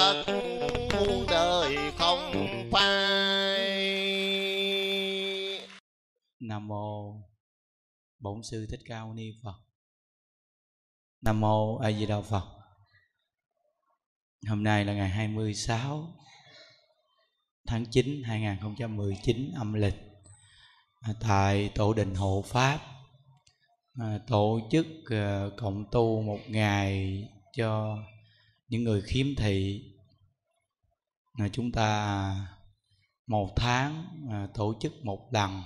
thật muôn đời không phai Nam mô Bổn sư Thích Ca Mâu Ni Phật. Nam mô A Di Đà Phật. Hôm nay là ngày 26 tháng 9 2019 âm lịch à, tại tổ đình hộ pháp à, tổ chức à, cộng tu một ngày cho những người khiếm thị Ờ, chúng ta à, một tháng à, tổ chức một lần.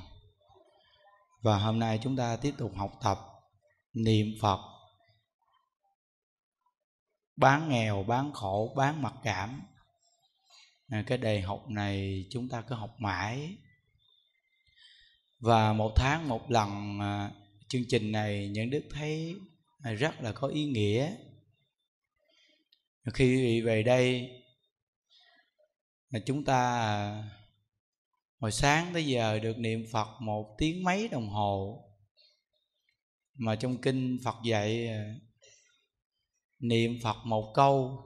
Và hôm nay chúng ta tiếp tục học tập niệm phật. Bán nghèo, bán khổ, bán mặc cảm. Ờ, cái đề học này chúng ta cứ học mãi. Và một tháng một lần à, chương trình này những đức thấy rất là có ý nghĩa. Khi về đây là chúng ta à, hồi sáng tới giờ được niệm phật một tiếng mấy đồng hồ. Mà trong kinh phật dạy à, niệm phật một câu,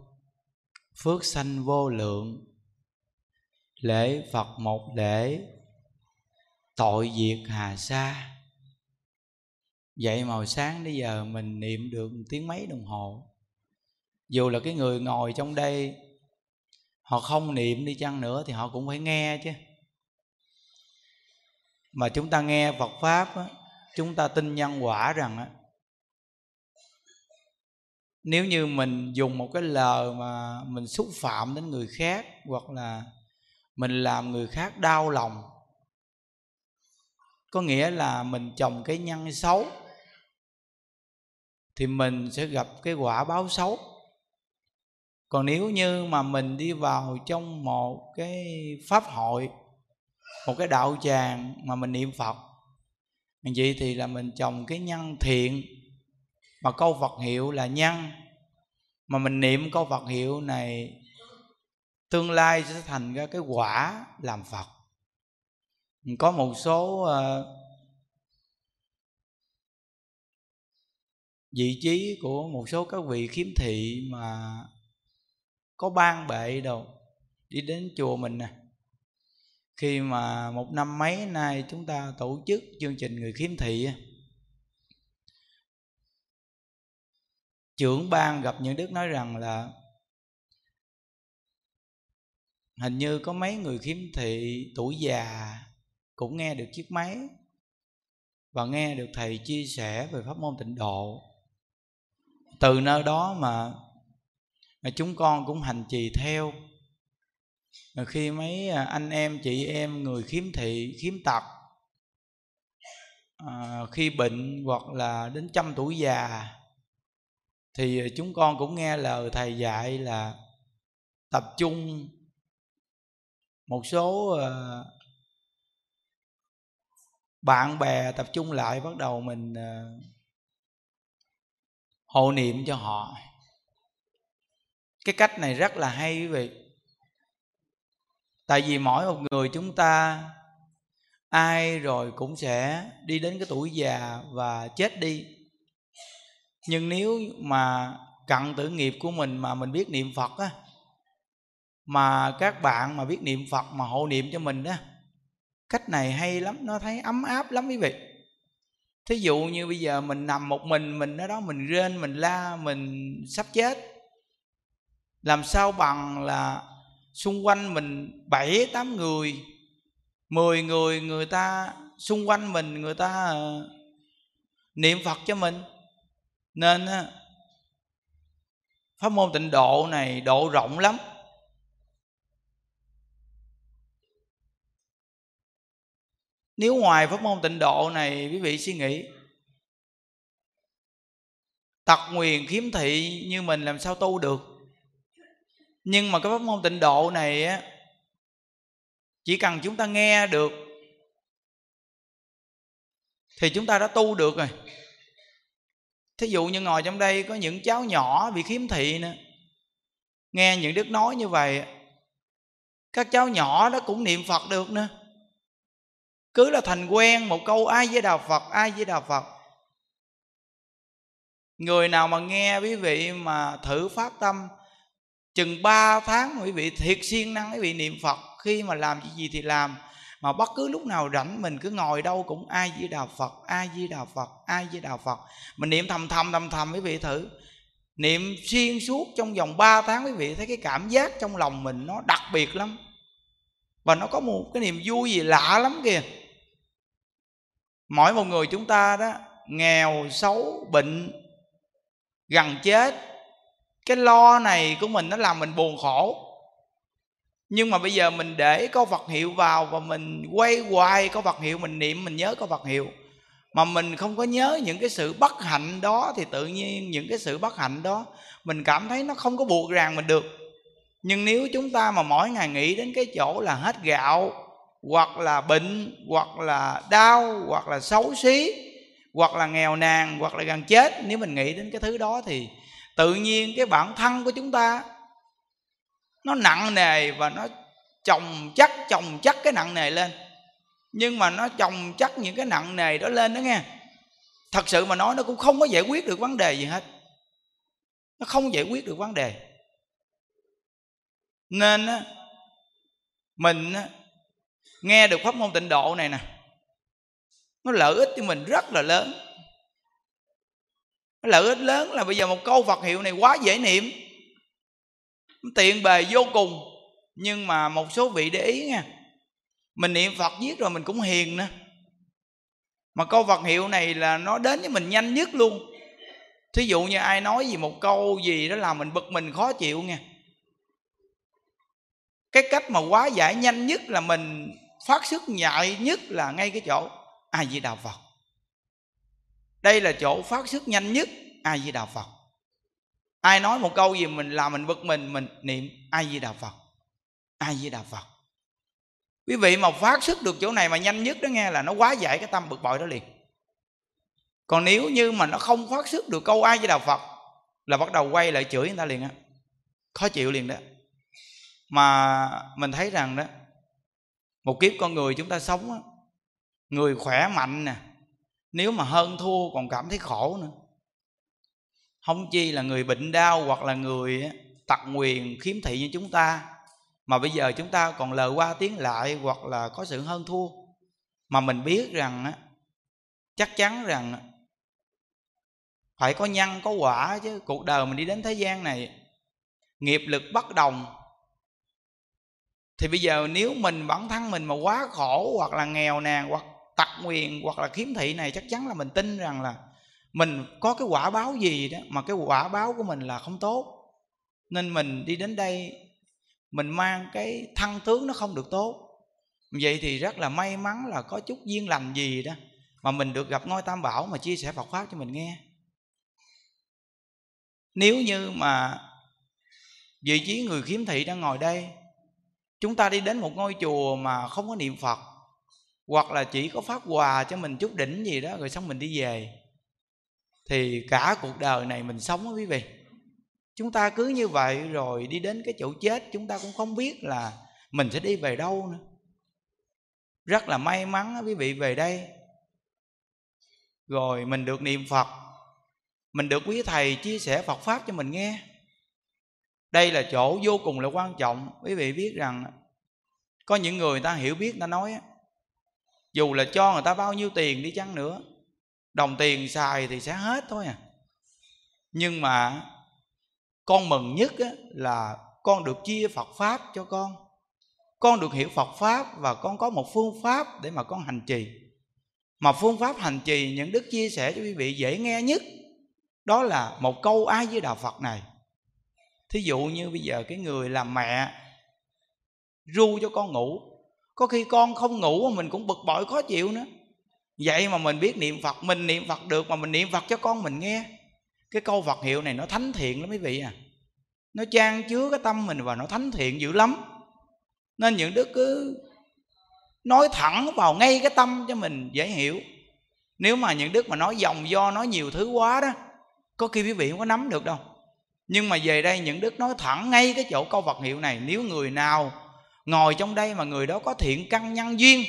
phước sanh vô lượng, lễ phật một lễ tội diệt hà sa. Vậy mà hồi sáng tới giờ mình niệm được một tiếng mấy đồng hồ. Dù là cái người ngồi trong đây họ không niệm đi chăng nữa thì họ cũng phải nghe chứ. Mà chúng ta nghe Phật pháp á, chúng ta tin nhân quả rằng á, nếu như mình dùng một cái lời mà mình xúc phạm đến người khác hoặc là mình làm người khác đau lòng có nghĩa là mình trồng cái nhân xấu thì mình sẽ gặp cái quả báo xấu còn nếu như mà mình đi vào trong một cái pháp hội một cái đạo tràng mà mình niệm phật vậy thì là mình trồng cái nhân thiện. Mà câu phật hiệu là nhân mà mình niệm câu phật hiệu này tương lai sẽ thành ra cái quả làm phật. Có một số uh, vị trí của một số các vị khiếm thị mà có ban bệ đâu. Đi đến chùa mình nè. Khi mà một năm mấy nay chúng ta tổ chức chương trình người khiếm thị trưởng ban gặp những đức nói rằng là hình như có mấy người khiếm thị tuổi già cũng nghe được chiếc máy và nghe được thầy chia sẻ về pháp môn tịnh độ. Từ nơi đó mà, mà chúng con cũng hành trì theo. Khi mấy à, anh em chị em người khiếm thị khiếm tật à, khi bệnh hoặc là đến trăm tuổi già thì chúng con cũng nghe lời thầy dạy là tập trung một số à, bạn bè tập trung lại bắt đầu mình à, hộ niệm cho họ cái cách này rất là hay quý vị. Tại vì mỗi một người chúng ta, ai rồi cũng sẽ đi đến cái tuổi già và chết đi. Nhưng nếu mà cận tử nghiệp của mình mà mình biết niệm phật á, mà các bạn mà biết niệm phật mà hộ niệm cho mình á, cách này hay lắm, nó thấy ấm áp lắm quý vị. Thí dụ như bây giờ mình nằm một mình mình ở đó mình rên, mình la, mình sắp chết làm sao bằng là xung quanh mình bảy, tám người, mười người người ta, xung quanh mình người ta ờ, niệm phật cho mình. Nên pháp môn tịnh độ này độ rộng lắm. Nếu ngoài pháp môn tịnh độ này, quý vị suy nghĩ, tật nguyền khiếm thị như mình làm sao tu được? Nhưng mà cái pháp môn tịnh độ này á, chỉ cần chúng ta nghe được, thì chúng ta đã tu được rồi. Thí dụ như ngồi trong đây có những cháu nhỏ bị khiếm thị nữa, nghe những đức nói như vậy, các cháu nhỏ đó cũng niệm phật được nữa. Cứ là thành quen một câu ai với đạo phật, ai với đạo phật? Người nào mà nghe quý vị mà thử phát tâm chừng 3 tháng quý vị thiệt siêng năng, quý vị niệm phật, khi mà làm gì gì thì làm. Mà bất cứ lúc nào rảnh, mình cứ ngồi đâu cũng ai di đạo phật ai di đạo phật ai di đạo phật. Mình niệm thầm thầm thầm thầm quý vị thử. Niệm xuyên suốt trong vòng 3 tháng, quý vị thấy cái cảm giác trong lòng mình nó đặc biệt lắm. Và nó có một cái niềm vui gì lạ lắm kìa. Mỗi một người chúng ta đó, nghèo, xấu, bệnh, gần chết cái lo này của mình nó làm mình buồn khổ. Nhưng mà bây giờ mình để có vật hiệu vào và mình quay hoài có vật hiệu, mình niệm, mình nhớ có vật hiệu. Mà mình không có nhớ những cái sự bất hạnh đó thì tự nhiên những cái sự bất hạnh đó mình cảm thấy nó không có buộc ràng mình được. Nhưng nếu chúng ta mà mỗi ngày nghĩ đến cái chỗ là hết gạo, hoặc là bệnh, hoặc là đau, hoặc là xấu xí, hoặc là nghèo nàn, hoặc là gần chết, nếu mình nghĩ đến cái thứ đó thì tự nhiên cái bản thân của chúng ta nó nặng nề và nó chồng chắc chồng chắc cái nặng nề lên. Nhưng mà nó chồng chắc những cái nặng nề đó lên đó nghe. Thật sự mà nói nó cũng không có giải quyết được vấn đề gì hết. Nó không giải quyết được vấn đề. Nên á mình á, nghe được pháp môn tịnh độ này nè nó lợi ích cho mình rất là lớn lợi ích lớn là bây giờ một câu Phật hiệu này quá dễ niệm. Tiện bề vô cùng, nhưng mà một số vị để ý nha. Mình niệm phật giết rồi mình cũng hiền nữa. Mà câu phật hiệu này là nó đến với mình nhanh nhất luôn. Thí dụ như ai nói gì một câu gì đó làm mình bực mình khó chịu nha. Cái cách mà quá giải nhanh nhất là mình phát sức nhạy nhất là ngay cái chỗ ai di đà phật đây là chỗ phát xuất nhanh nhất ai di đà phật. Ai nói một câu gì mình làm mình bực mình mình niệm ai di đà phật ai di đà phật. Quý vị mà phát xuất được chỗ này mà nhanh nhất đó nghe là nó quá giải cái tâm bực bội đó liền. Còn nếu như mà nó không phát xuất được câu ai di đà phật là bắt đầu quay lại chửi người ta liền á. Khó chịu liền đó. Mà mình thấy rằng đó, một kiếp con người chúng ta sống á, người khỏe mạnh nè nếu mà hơn thua còn cảm thấy khổ nữa. Không chi là người bệnh đau hoặc là người tật nguyền khiếm thị như chúng ta, mà bây giờ chúng ta còn lời qua tiếng lại hoặc là có sự hơn thua. Mà mình biết rằng chắc chắn rằng phải có nhân có quả chứ. Cuộc đời mình đi đến thế gian này, nghiệp lực bất đồng. Thì bây giờ nếu mình, bản thân mình mà quá khổ hoặc là nghèo nàn hoặc tật nguyền hoặc là khiếm thị này chắc chắn là mình tin rằng là mình có cái quả báo gì đó, mà cái quả báo của mình là không tốt. Nên mình đi đến đây, mình mang cái thăng tướng nó không được tốt. Vậy thì rất là may mắn là có chút duyên lành gì đó mà mình được gặp ngôi tam bảo mà chia sẻ phật pháp cho mình nghe. Nếu như mà vị trí người khiếm thị đang ngồi đây, chúng ta đi đến một ngôi chùa mà không có niệm phật hoặc là chỉ có phát quà cho mình chút đỉnh gì đó rồi xong mình đi về. Thì cả cuộc đời này mình sống đó quý vị. Chúng ta cứ như vậy rồi đi đến cái chỗ chết chúng ta cũng không biết là mình sẽ đi về đâu nữa. Rất là may mắn đó, quý vị về đây. Rồi mình được niệm phật mình được quý thầy chia sẻ phật pháp cho mình nghe. Đây là chỗ vô cùng là quan trọng quý vị biết rằng có những người ta hiểu biết ta nói dù là cho người ta bao nhiêu tiền đi chăng nữa, đồng tiền xài thì sẽ hết thôi à. Nhưng mà con mừng nhất là con được chia phật pháp cho con. Con được hiểu phật pháp và con có một phương pháp để mà con hành trì. Mà phương pháp hành trì những đức chia sẻ cho quý vị dễ nghe nhất, đó là một câu ai với đạo phật này. Thí dụ như bây giờ cái người làm mẹ ru cho con ngủ có khi con không ngủ mà mình cũng bực bội, khó chịu nữa. Vậy mà mình biết niệm phật, mình niệm phật được mà mình niệm phật cho con mình nghe. Cái câu phật hiệu này nó thánh thiện lắm quý vị à. Nó trang chứa cái tâm mình và nó thánh thiện dữ lắm. Nên những đức cứ nói thẳng vào ngay cái tâm cho mình dễ hiểu. Nếu mà những đức mà nói dòng do, nói nhiều thứ quá đó, có khi quý vị không có nắm được đâu. Nhưng mà về đây những đức nói thẳng ngay cái chỗ câu vật hiệu này, nếu người nào ngồi trong đây mà người đó có thiện căn nhân duyên.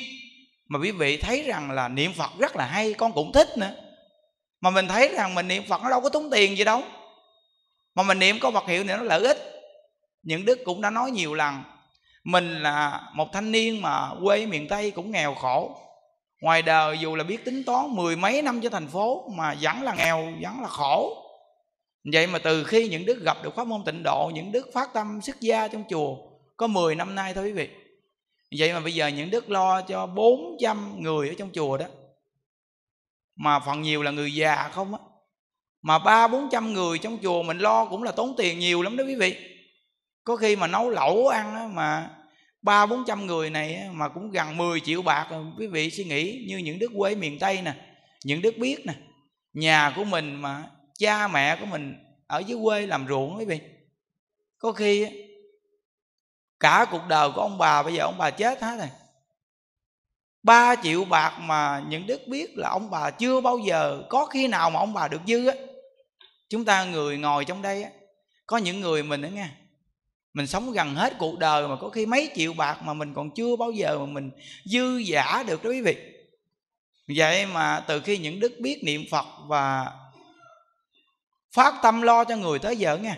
Mà quý vị thấy rằng là niệm phật rất là hay, con cũng thích nữa. Mà mình thấy rằng mình niệm phật nó đâu có tốn tiền gì đâu. Mà mình niệm có vật hiệu này nó lợi ích. Những đức cũng đã nói nhiều lần, mình là một thanh niên mà quê miền tây cũng nghèo khổ. Ngoài đời dù là biết tính toán mười mấy năm cho thành phố mà vẫn là nghèo, vẫn là khổ. Vậy mà từ khi những đức gặp được pháp môn tịnh độ, những đức phát tâm xuất gia trong chùa có 10 năm nay thôi quý vị. Vậy mà bây giờ những đức lo cho 400 người ở trong chùa đó mà phần nhiều là người già không á mà ba bốn trăm người trong chùa mình lo cũng là tốn tiền nhiều lắm đó quý vị. Có khi mà nấu lẩu ăn á, mà ba bốn trăm người này á, mà cũng gần 10 triệu bạc quý vị suy nghĩ như những đức quê miền tây nè những đức biết nè nhà của mình mà cha mẹ của mình ở dưới quê làm ruộng quý vị. Có khi cả cuộc đời của ông bà, bây giờ ông bà chết hết rồi. Ba triệu bạc mà những đức biết là ông bà chưa bao giờ có khi nào mà ông bà được dư á. Chúng ta người ngồi trong đây á, có những người mình đó nghe mình sống gần hết cuộc đời mà có khi mấy triệu bạc mà mình còn chưa bao giờ mà mình dư giả được đó quý vị. Vậy mà từ khi những đức biết niệm phật và phát tâm lo cho người tới giờ nghe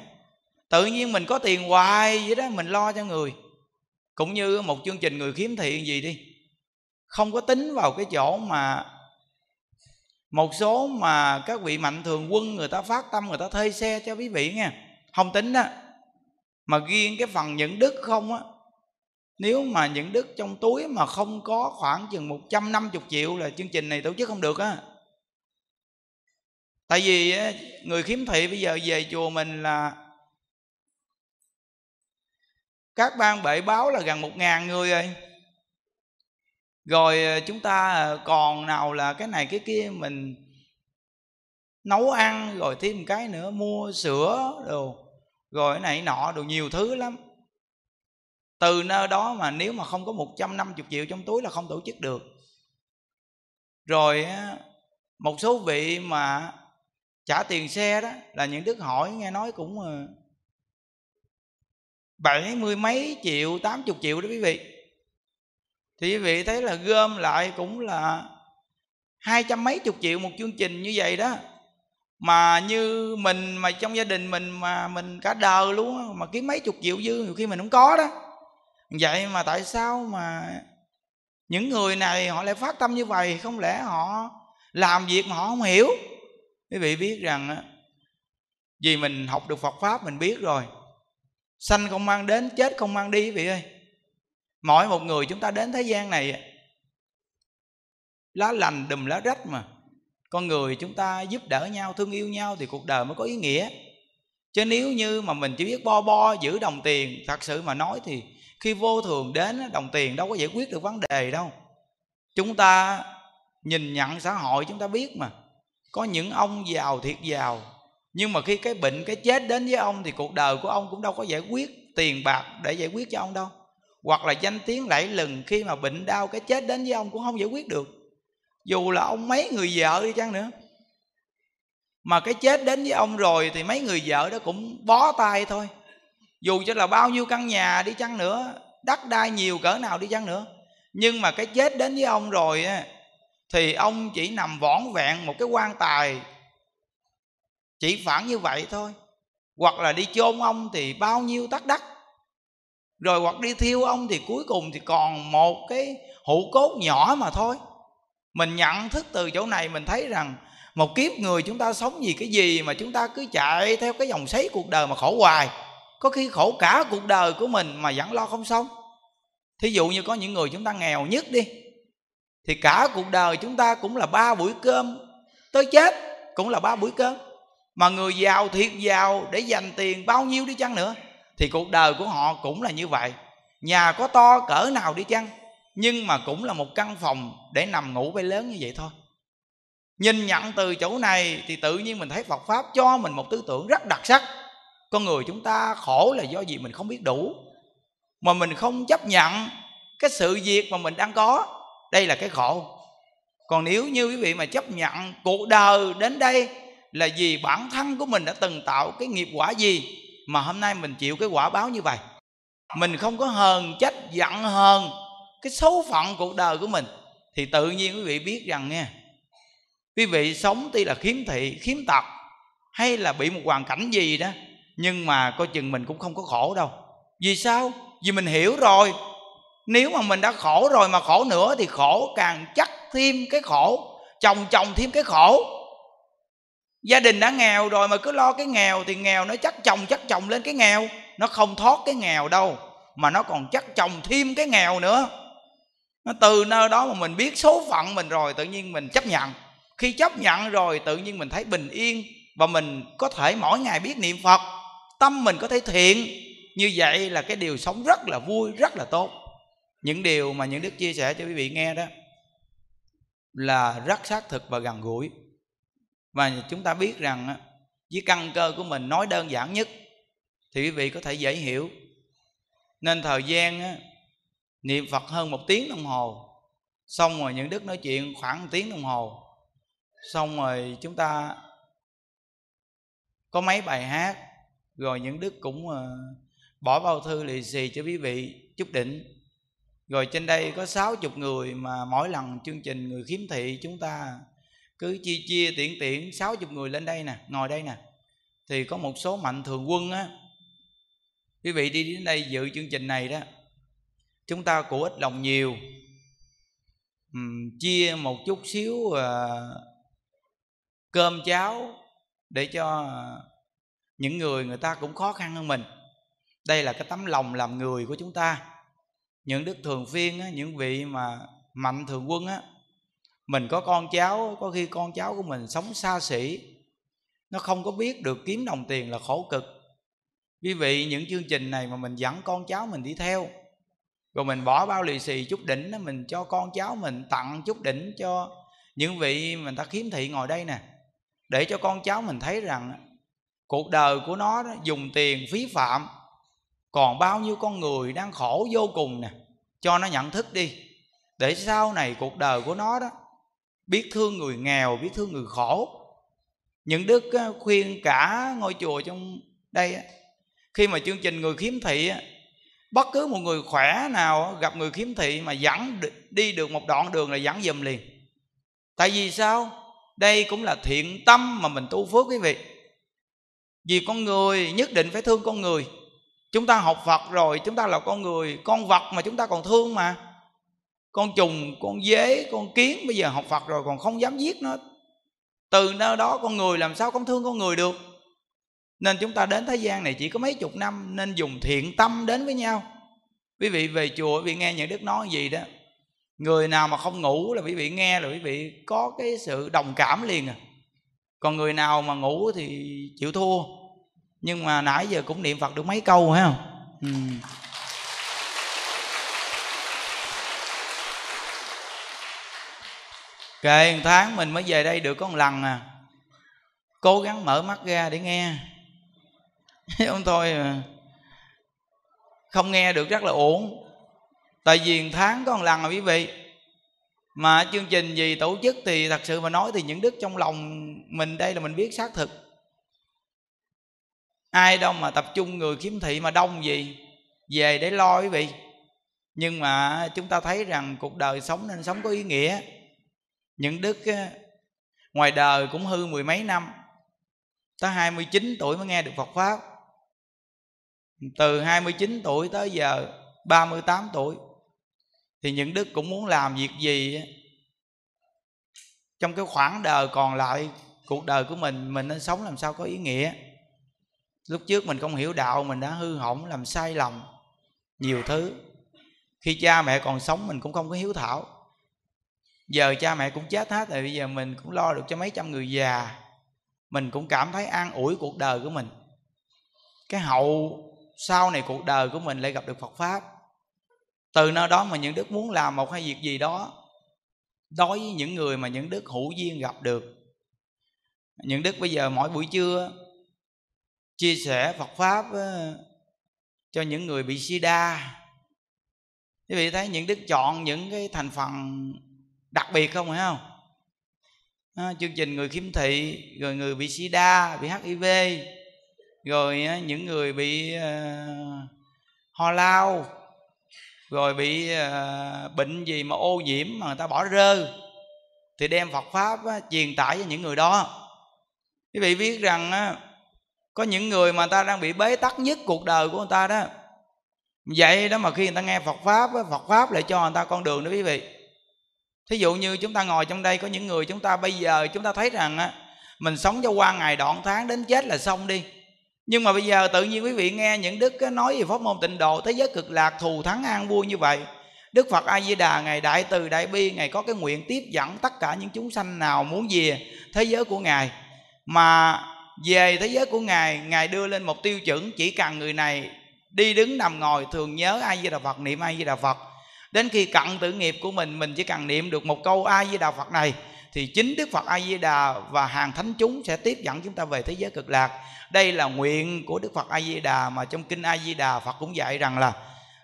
tự nhiên mình có tiền hoài vậy đó, mình lo cho người. Cũng như một chương trình người khiếm thị gì đi. Không có tính vào cái chỗ mà một số mà các vị mạnh thường quân người ta phát tâm, người ta thuê xe cho quý vị nha không tính đó. Mà riêng cái phần những đức không á, nếu mà những đức trong túi mà không có khoảng chừng 150 triệu là chương trình này tổ chức không được á. Tại vì người khiếm thị bây giờ về chùa mình là các ban bệ báo là gần một ngàn người rồi. Rồi ờ, chúng ta ờ, còn nào là cái này cái kia mình nấu ăn, rồi thêm một cái nữa, mua sữa đồ, rồi cái này nọ đồ, nhiều thứ lắm. Từ nơi đó mà nếu mà không có 150 triệu trong túi là không tổ chức được. Rồi một số vị mà trả tiền xe đó, là những đức hỏi nghe nói cũng ờ, bảy mươi mấy triệu, tám chục triệu đó quý vị. Thì quý vị thấy là gom lại cũng là hai trăm mấy chục triệu một chương trình như vậy đó. Mà như mình, mà trong gia đình mình, mà mình cả đời luôn mà kiếm mấy chục triệu dư nhiều khi mình không có đó. Vậy mà tại sao mà những người này họ lại phát tâm như vậy? Không lẽ họ làm việc mà họ không hiểu? Quý vị biết rằng vì mình học được Phật pháp mình biết rồi sanh không mang đến, chết không mang đi quý vị ơi. Mỗi một người chúng ta đến thế gian này lá lành đùm lá rách mà. Con người chúng ta giúp đỡ nhau, thương yêu nhau thì cuộc đời mới có ý nghĩa. Chứ nếu như mà mình chỉ biết bo bo, giữ đồng tiền, thật sự mà nói thì khi vô thường đến đồng tiền đâu có giải quyết được vấn đề đâu. Chúng ta nhìn nhận xã hội, chúng ta biết mà. Có những ông giàu, thiệt giàu nhưng mà khi cái bệnh, cái chết đến với ông thì cuộc đời của ông cũng đâu có giải quyết tiền bạc để giải quyết cho ông đâu. Hoặc là danh tiếng lẫy lừng khi mà bệnh đau, cái chết đến với ông cũng không giải quyết được. Dù là ông mấy người vợ đi chăng nữa. Mà cái chết đến với ông rồi thì mấy người vợ đó cũng bó tay thôi. Dù cho là bao nhiêu căn nhà đi chăng nữa, đất đai nhiều cỡ nào đi chăng nữa. Nhưng mà cái chết đến với ông rồi thì ông chỉ nằm võn vẹn một cái quan tài chỉ phản như vậy thôi. Hoặc là đi chôn ông thì bao nhiêu tắc đắc. Rồi hoặc đi thiêu ông thì cuối cùng thì còn một cái hũ cốt nhỏ mà thôi. Mình nhận thức từ chỗ này, mình thấy rằng một kiếp người chúng ta sống vì cái gì mà chúng ta cứ chạy theo cái dòng sấy cuộc đời mà khổ hoài. Có khi khổ cả cuộc đời của mình mà vẫn lo không xong. Thí dụ như có những người chúng ta nghèo nhất đi, thì cả cuộc đời chúng ta cũng là ba buổi cơm. Tới chết cũng là ba buổi cơm mà người giàu thiệt giàu để dành tiền bao nhiêu đi chăng nữa? Thì cuộc đời của họ cũng là như vậy. Nhà có to, cỡ nào đi chăng? Nhưng mà cũng là một căn phòng để nằm ngủ bay lớn như vậy thôi. Nhìn nhận từ chỗ này thì tự nhiên mình thấy phật pháp cho mình một tư tưởng rất đặc sắc. Con người chúng ta khổ là do gì mình không biết đủ. Mà mình không chấp nhận cái sự việc mà mình đang có. Đây là cái khổ. Còn nếu như quý vị mà chấp nhận cuộc đời đến đây là vì bản thân của mình đã từng tạo cái nghiệp quả gì mà hôm nay mình chịu cái quả báo như vậy. Mình không có hờn, trách, giận, hờn cái số phận cuộc đời của mình. Thì tự nhiên quý vị biết rằng nha, quý vị sống tuy là khiếm thị, khiếm tật hay là bị một hoàn cảnh gì đó, nhưng mà coi chừng mình cũng không có khổ đâu. Vì sao? Vì mình hiểu rồi. Nếu mà mình đã khổ rồi mà khổ nữa thì khổ càng chắc thêm cái khổ, chồng chồng thêm cái khổ gia đình đã nghèo rồi mà cứ lo cái nghèo thì nghèo nó chắc chồng chắc chồng lên cái nghèo. Nó không thoát cái nghèo đâu, mà nó còn chắc chồng thêm cái nghèo nữa. Nó từ nơi đó mà mình biết số phận mình rồi tự nhiên mình chấp nhận. Khi chấp nhận rồi tự nhiên mình thấy bình yên và mình có thể mỗi ngày biết niệm phật. Tâm mình có thể thiện. Như vậy là cái điều sống rất là vui, rất là tốt. Những điều mà những đức chia sẻ cho quý vị nghe đó là rất xác thực và gần gũi và chúng ta biết rằng với căn cơ của mình nói đơn giản nhất thì quý vị có thể dễ hiểu. Nên thời gian niệm phật hơn một tiếng đồng hồ, xong rồi những đức nói chuyện khoảng một tiếng đồng hồ, xong rồi chúng ta có mấy bài hát, rồi những đức cũng ờ, bỏ bao thư lì xì cho quý vị chút định rồi trên đây có sáu chục người mà mỗi lần chương trình người khiếm thị chúng ta cứ chia chia tiện tiện sáu chục người lên đây nè ngồi đây nè. Thì có một số mạnh thường quân á. Quý vị đi đến đây dự chương trình này đó chúng ta của ít lòng nhiều. Uhm, chia một chút xíu uh, cơm cháo để cho những người người ta cũng khó khăn hơn mình. Đây là cái tấm lòng làm người của chúng ta. Những đức thường phiên á, những vị mà mạnh thường quân á mình có con cháu có khi con cháu của mình sống xa xỉ. Nó không có biết được kiếm đồng tiền là khổ cực. Quý vị những chương trình này mà mình dẫn con cháu mình đi theo rồi mình bỏ bao lì xì chút đỉnh đó mình cho con cháu mình tặng chút đỉnh cho những vị mình ta khiếm thị ngồi đây nè để cho con cháu mình thấy rằng cuộc đời của nó đó, dùng tiền phí phạm còn bao nhiêu con người đang khổ vô cùng nè cho nó nhận thức đi. Để sau này cuộc đời của nó đó biết thương người nghèo, biết thương người khổ. Những đức khuyên cả ngôi chùa trong đây khi mà chương trình người khiếm thị bất cứ một người khỏe nào gặp người khiếm thị mà dẫn đi được một đoạn đường là dẫn dùm liền. Tại vì sao? Đây cũng là thiện tâm mà mình tu phước quý vị. Vì con người nhất định phải thương con người. Chúng ta học phật rồi, chúng ta là con người, con vật mà chúng ta còn thương mà con trùng, con dế, con kiến, bây giờ học phật rồi còn không dám giết nó. Từ nơi đó con người làm sao con thương con người được? Nên chúng ta đến thế gian này chỉ có mấy chục năm, nên dùng thiện tâm đến với nhau. Quý vị về chùa, quý vị nghe những đức nói gì đó, người nào mà không ngủ là quý vị nghe là quý vị có cái sự đồng cảm liền à. Còn người nào mà ngủ thì chịu thua. Nhưng mà nãy giờ cũng niệm phật được mấy câu phải không? Ừ. kệ một tháng mình mới về đây được có một lần à. Cố gắng mở mắt ra để nghe. Không thôi mà. không nghe được rất là uổng, tại vì tháng có một lần mà quý vị. Mà chương trình gì tổ chức thì thật sự mà nói thì những đức trong lòng mình đây là mình biết xác thực. Ai đâu mà tập trung người khiếm thị mà đông gì về để lo quý vị. Nhưng mà chúng ta thấy rằng cuộc đời sống nên sống có ý nghĩa những đức ngoài đời cũng hư mười mấy năm, tới 29 tuổi mới nghe được Phật Pháp. Từ 29 tuổi tới giờ 38 tuổi, thì những đức cũng muốn làm việc gì trong cái khoảng đời còn lại, cuộc đời của mình mình nên sống làm sao có ý nghĩa. Lúc trước mình không hiểu đạo, mình đã hư hỏng, làm sai lầm, nhiều thứ. Khi cha mẹ còn sống, mình cũng không có hiếu thảo giờ cha mẹ cũng chết hết rồi, bây giờ mình cũng lo được cho mấy trăm người già. Mình cũng cảm thấy an ủi cuộc đời của mình. Cái hậu sau này cuộc đời của mình lại gặp được phật pháp. Từ nơi đó mà những đức muốn làm một hay việc gì đó, đối với những người mà những đức hữu duyên gặp được. Những đức bây giờ mỗi buổi trưa chia sẻ phật pháp ờ, cho những người bị sida. Quý vị thấy những đức chọn những cái thành phần đặc biệt không phải không? À, chương trình người khiếm thị rồi người bị sida bị hiv rồi những người bị uh, ho lao rồi bị uh, bệnh gì mà ô nhiễm mà người ta bỏ rơ thì đem Phật pháp á, truyền tải cho những người đó. Quý vị biết rằng á, có những người mà ta đang bị bế tắc nhất cuộc đời của người ta đó. Vậy đó mà khi người ta nghe Phật pháp á, Phật pháp lại cho người ta con đường đó quý vị thí dụ như chúng ta ngồi trong đây có những người chúng ta bây giờ chúng ta thấy rằng á, mình sống cho qua ngày đoạn tháng đến chết là xong đi. Nhưng mà bây giờ tự nhiên quý vị nghe những đức nói về pháp môn tịnh độ thế giới cực lạc thù thắng an vui như vậy. Đức phật a di đà ngày đại từ đại bi ngày có cái nguyện tiếp dẫn tất cả những chúng sanh nào muốn về thế giới của ngài. Mà về thế giới của ngài ngài đưa lên một tiêu chuẩn chỉ cần người này đi đứng nằm ngồi thường nhớ a di đà phật niệm a di đà phật đến khi cận tử nghiệp của mình mình chỉ cần niệm được một câu a di đà phật này, thì chính đức phật a di đà và hàng thánh chúng sẽ tiếp dẫn chúng ta về thế giới cực lạc. Đây là nguyện của đức phật a di đà mà trong kinh a di đà phật cũng dạy rằng là,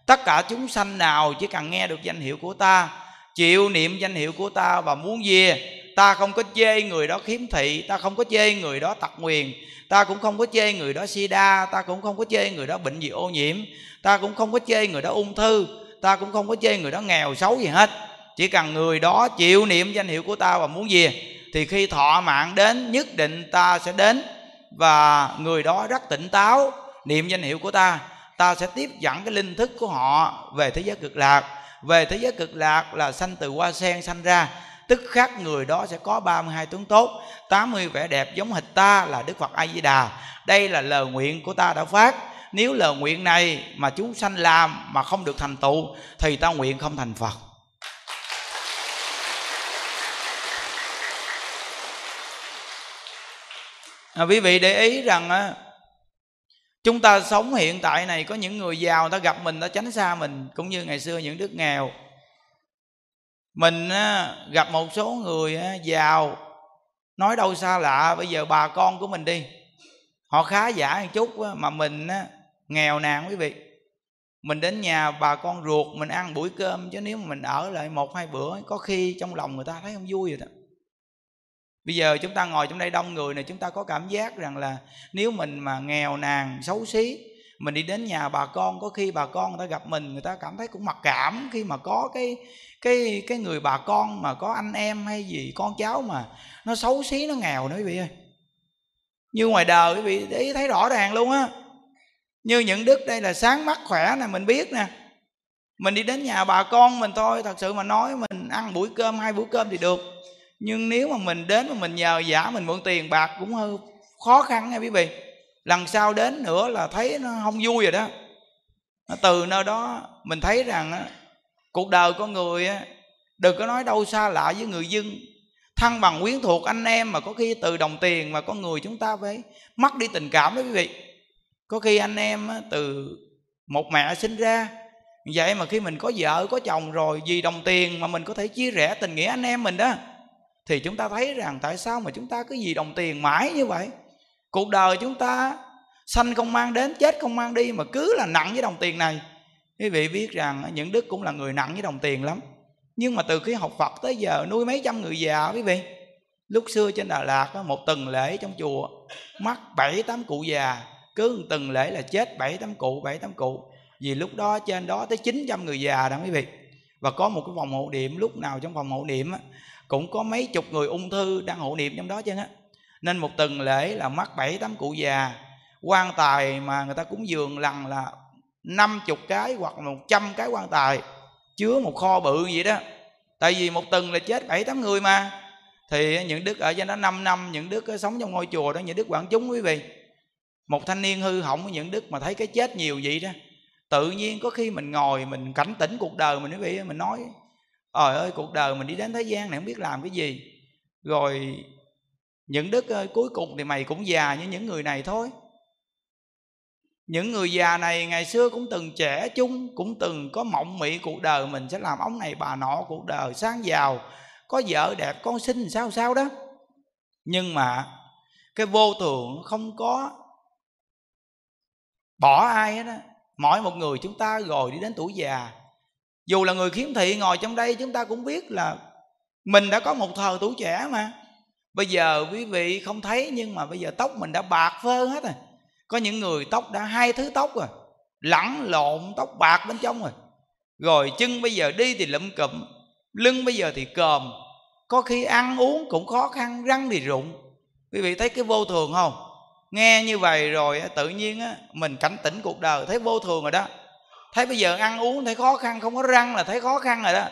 tất cả chúng sanh nào chỉ cần nghe được danh hiệu của ta, chịu niệm danh hiệu của ta và muốn về, ta không có chê người đó khiếm thị, ta không có chê người đó tật nguyền, ta cũng không có chê người đó sida ta cũng không có chê người đó bệnh gì ô nhiễm, ta cũng không có chê người đó ung thư ta cũng không có chê người đó nghèo xấu gì hết. Chỉ cần người đó chịu niệm danh hiệu của ta và muốn gì, thì khi thọ mạng đến, nhất định ta sẽ đến. Và người đó rất tỉnh táo, niệm danh hiệu của ta ta sẽ tiếp dẫn cái linh thức của họ về thế giới cực lạc. Về thế giới cực lạc là sanh từ hoa sen sanh ra, tức khắc người đó sẽ có 32 tướng tốt 80 vẻ đẹp giống hệt ta là Đức Phật A Di Đà. Đây là lời nguyện của ta đã phát nếu lời nguyện này mà chúng sanh làm mà không được thành tựu thì ta nguyện không thành Phật. À, quý vị để ý rằng á chúng ta sống hiện tại này có những người giàu người ta gặp mình ta tránh xa mình cũng như ngày xưa những đứa nghèo. Mình á, gặp một số người á, giàu nói đâu xa lạ bây giờ bà con của mình đi họ khá giả một chút á, mà mình á, nghèo nàn quý vị. Mình đến nhà bà con ruột mình ăn buổi cơm, chứ nếu mà mình ở lại một hai bữa, có khi trong lòng người ta thấy không vui rồi đó. Bây giờ chúng ta ngồi trong đây đông người này, chúng ta có cảm giác rằng là nếu mình mà nghèo nàn, xấu xí, mình đi đến nhà bà con, có khi bà con người ta gặp mình, người ta cảm thấy cũng mặc cảm khi mà có cái cái cái người bà con mà có anh em hay gì, con cháu mà nó xấu xí, nó nghèo nữa quý vị ơi. Như ngoài đời quý vị, để thấy rõ ràng luôn á như những đức đây là sáng mắt khỏe nè, mình biết nè. Mình đi đến nhà bà con mình thôi, thật sự mà nói mình ăn buổi cơm, hai bữa cơm thì được. Nhưng nếu mà mình đến mà mình nhờ giả, mình mượn tiền bạc cũng hơi khó khăn nha quý vị. Lần sau đến nữa là thấy nó không vui rồi đó. Từ nơi đó mình thấy rằng cuộc đời con người đừng có nói đâu xa lạ với người dân. Thân bằng quyến thuộc anh em mà có khi từ đồng tiền mà con người chúng ta phải mất đi tình cảm đó quý vị có khi anh em từ một mẹ sinh ra, vậy mà khi mình có vợ, có chồng rồi, vì đồng tiền mà mình có thể chia rẽ tình nghĩa anh em mình đó, thì chúng ta thấy rằng tại sao mà chúng ta cứ vì đồng tiền mãi như vậy? Cuộc đời chúng ta sanh không mang đến, chết không mang đi mà cứ là nặng với đồng tiền này. Quý vị biết rằng những đức cũng là người nặng với đồng tiền lắm. Nhưng mà từ khi học phật tới giờ, nuôi mấy trăm người già, quý vị, lúc xưa trên đà lạt một tuần lễ trong chùa, mắc bảy tám cụ già cứ từng lễ là chết bảy tám cụ, bảy tám cụ. Vì lúc đó trên đó tới 900 người già đó quý vị. Và có một cái phòng hộ niệm, lúc nào trong phòng hộ niệm cũng có mấy chục người ung thư đang hộ niệm trong đó chứ á. Nên một tuần lễ là mắc bảy tám cụ già. Quan tài mà người ta cúng dường lần là năm chục cái hoặc một trăm cái quan tài, chứa một kho bự vậy đó. Tại vì một tuần là chết bảy tám người mà. Thì những đức ở trên đó 5 năm, những đức sống trong ngôi chùa đó, những đức quản chúng quý vị một thanh niên hư hỏng với những đức mà thấy cái chết nhiều vậy đó, tự nhiên có khi mình ngồi mình cảnh tỉnh cuộc đời mình, quý vị mình nói, trời ơi, cuộc đời mình đi đến thế gian này không biết làm cái gì. Rồi những đức ơi, cuối cùng thì mày cũng già như những người này thôi. Những người già này ngày xưa cũng từng trẻ chung, cũng từng có mộng mị cuộc đời mình, sẽ làm ông này bà nọ cuộc đời sáng giàu, có vợ đẹp con xinh, sao sao đó. Nhưng mà cái vô thường không có bỏ ai hết á. Mỗi một người chúng ta rồi đi đến tuổi già. Dù là người khiếm thị ngồi trong đây, chúng ta cũng biết là mình đã có một thời tuổi trẻ mà. Bây giờ quý vị không thấy, nhưng mà bây giờ tóc mình đã bạc phơ hết rồi. Có những người tóc đã hai thứ tóc rồi. Lẳng lộn tóc bạc bên trong rồi. Rồi chân bây giờ đi thì lụm cụm, lưng bây giờ thì còm. Có khi ăn uống cũng khó khăn, răng thì rụng. Quý vị thấy cái vô thường không? Nghe như vậy rồi tự nhiên á, mình cảnh tỉnh cuộc đời, thấy vô thường rồi đó. Thấy bây giờ ăn uống thấy khó khăn, không có răng là thấy khó khăn rồi đó.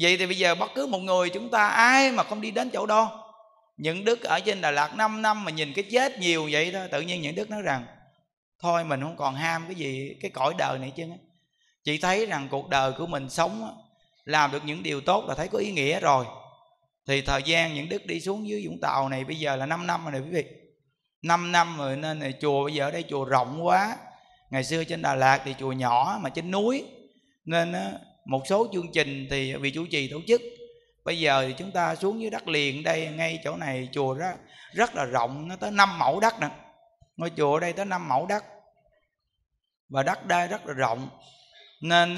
Vậy thì bây giờ bất cứ một người chúng ta, ai mà không đi đến chỗ đó, những đức ở trên đà lạt 5 năm mà nhìn cái chết nhiều vậy thôi tự nhiên những đức nói rằng, thôi mình không còn ham cái gì, cái cõi đời này chứ. Chị thấy rằng cuộc đời của mình sống làm được những điều tốt là thấy có ý nghĩa rồi. Thì thời gian những đức đi xuống dưới vũng tàu này bây giờ là 5 năm rồi này quý vị. 5 năm rồi nên này chùa bây giờ ở đây chùa rộng quá. Ngày xưa trên đà lạt thì chùa nhỏ mà trên núi. Nên một số chương trình thì vị chủ trì tổ chức. Bây giờ thì chúng ta xuống dưới đất liền đây, ngay chỗ này, chùa rất rất là rộng, nó tới 5 mẫu đất nè. Ngôi chùa ở đây tới 5 mẫu đất. Và đất đai rất là rộng. Nên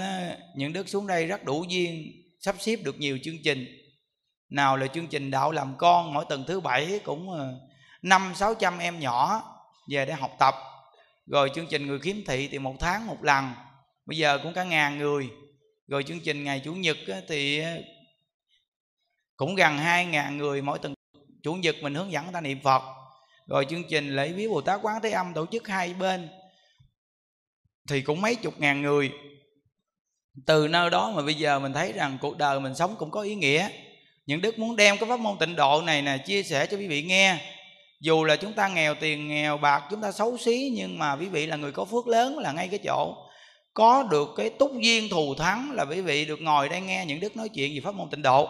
những đức xuống đây rất đủ duyên, sắp xếp được nhiều chương trình. Nào là chương trình đạo làm con, mỗi tuần thứ bảy cũng ờ, năm sáu trăm em nhỏ về để học tập. Rồi chương trình người khiếm thị thì một tháng một lần. Bây giờ cũng cả ngàn người. Rồi chương trình ngày chủ nhật thì cũng gần hai ngàn người mỗi tuần. Chủ nhật mình hướng dẫn người ta niệm phật. Rồi chương trình lễ viếng bồ tát quán thế âm tổ chức hai bên thì cũng mấy chục ngàn người. Từ nơi đó mà bây giờ mình thấy rằng cuộc đời mình sống cũng có ý nghĩa. Những đức muốn đem cái pháp môn tịnh độ này nè, chia sẻ cho quý vị nghe dù là chúng ta nghèo tiền nghèo bạc chúng ta xấu xí nhưng mà quý vị là người có phước lớn là ngay cái chỗ. Có được cái túc duyên thù thắng là quý vị được ngồi đây nghe những đức nói chuyện về pháp môn tịnh độ.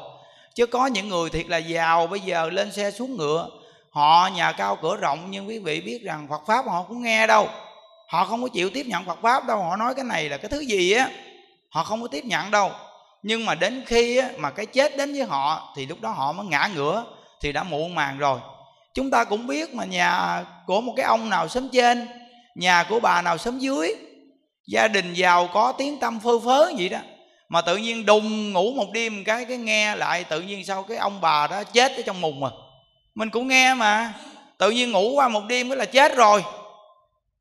Chứ có những người thiệt là giàu bây giờ lên xe xuống ngựa họ nhà cao cửa rộng nhưng quý vị biết rằng phật pháp họ cũng nghe đâu. Họ không có chịu tiếp nhận phật pháp đâu họ nói cái này là cái thứ gì á? Họ không có tiếp nhận đâu. Nhưng mà đến khi á, mà cái chết đến với họ thì lúc đó họ mới ngã ngửa thì đã muộn màng rồi chúng ta cũng biết mà nhà của một cái ông nào sớm trên, nhà của bà nào sớm dưới, gia đình giàu có, tiếng tâm phơ phớ vậy đó, mà tự nhiên đùng ngủ một đêm cái cái nghe lại tự nhiên sau cái ông bà đó chết ở trong mùng mà mình cũng nghe mà, tự nhiên ngủ qua một đêm cái là chết rồi.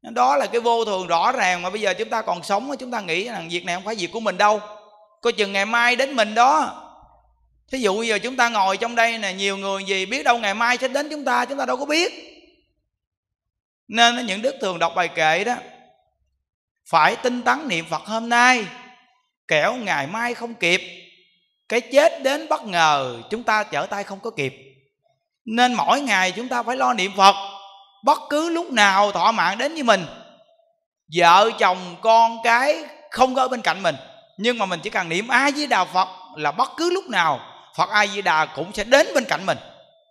Đó là cái vô thường rõ ràng mà bây giờ chúng ta còn sống chúng ta nghĩ rằng việc này không phải việc của mình đâu. Coi chừng ngày mai đến mình đó thí dụ giờ chúng ta ngồi trong đây nè, nhiều người gì biết đâu ngày mai sẽ đến chúng ta chúng ta đâu có biết. Nên những đức thường đọc bài kệ đó, phải tinh tấn niệm phật hôm nay, kẻo ngày mai không kịp, cái chết đến bất ngờ, chúng ta trở tay không có kịp. Nên mỗi ngày chúng ta phải lo niệm phật, bất cứ lúc nào thọ mạng đến với mình. Vợ chồng, con cái không có ở bên cạnh mình, nhưng mà mình chỉ cần niệm a với Đạo phật là bất cứ lúc nào phật a di đà cũng sẽ đến bên cạnh mình.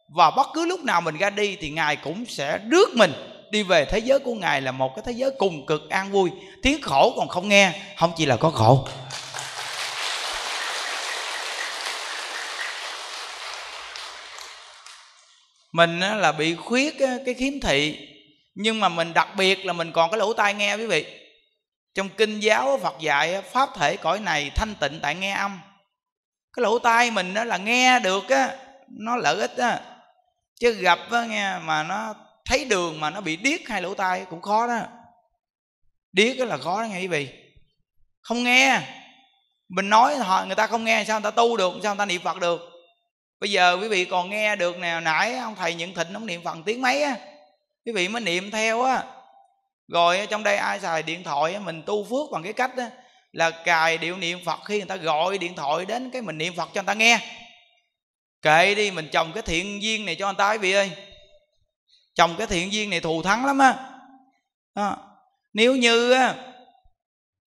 Và bất cứ lúc nào mình ra đi thì ngài cũng sẽ rước mình đi về thế giới của ngài là một cái thế giới cùng cực an vui. Tiếng khổ còn không nghe, không chỉ là có khổ. Mình là bị khuyết cái khiếm thị, nhưng mà mình đặc biệt là mình còn cái lỗ tai nghe quý vị. Trong kinh giáo phật dạy pháp thể cõi này thanh tịnh tại nghe âm cái lỗ tai mình đó là nghe được á nó lợi ích á. Chứ gặp á nghe mà nó thấy đường mà nó bị điếc hai lỗ tai cũng khó đó. Điếc là khó đó nghe quý vị. Không nghe. Mình nói họ người ta không nghe sao người ta tu được sao người ta niệm phật được? Bây giờ quý vị còn nghe được nè nãy ông thầy nhận thịnh ông niệm phật tiếng mấy á? Quý vị mới niệm theo á. Rồi trong đây ai xài điện thoại mình tu phước bằng cái cách đó, là cài điệu niệm phật khi người ta gọi điện thoại đến cái mình niệm phật cho người ta nghe. Kệ đi mình trồng cái thiện duyên này cho anh ta ấy vị ơi. Trồng cái thiện duyên này thù thắng lắm á. Đó. nếu như á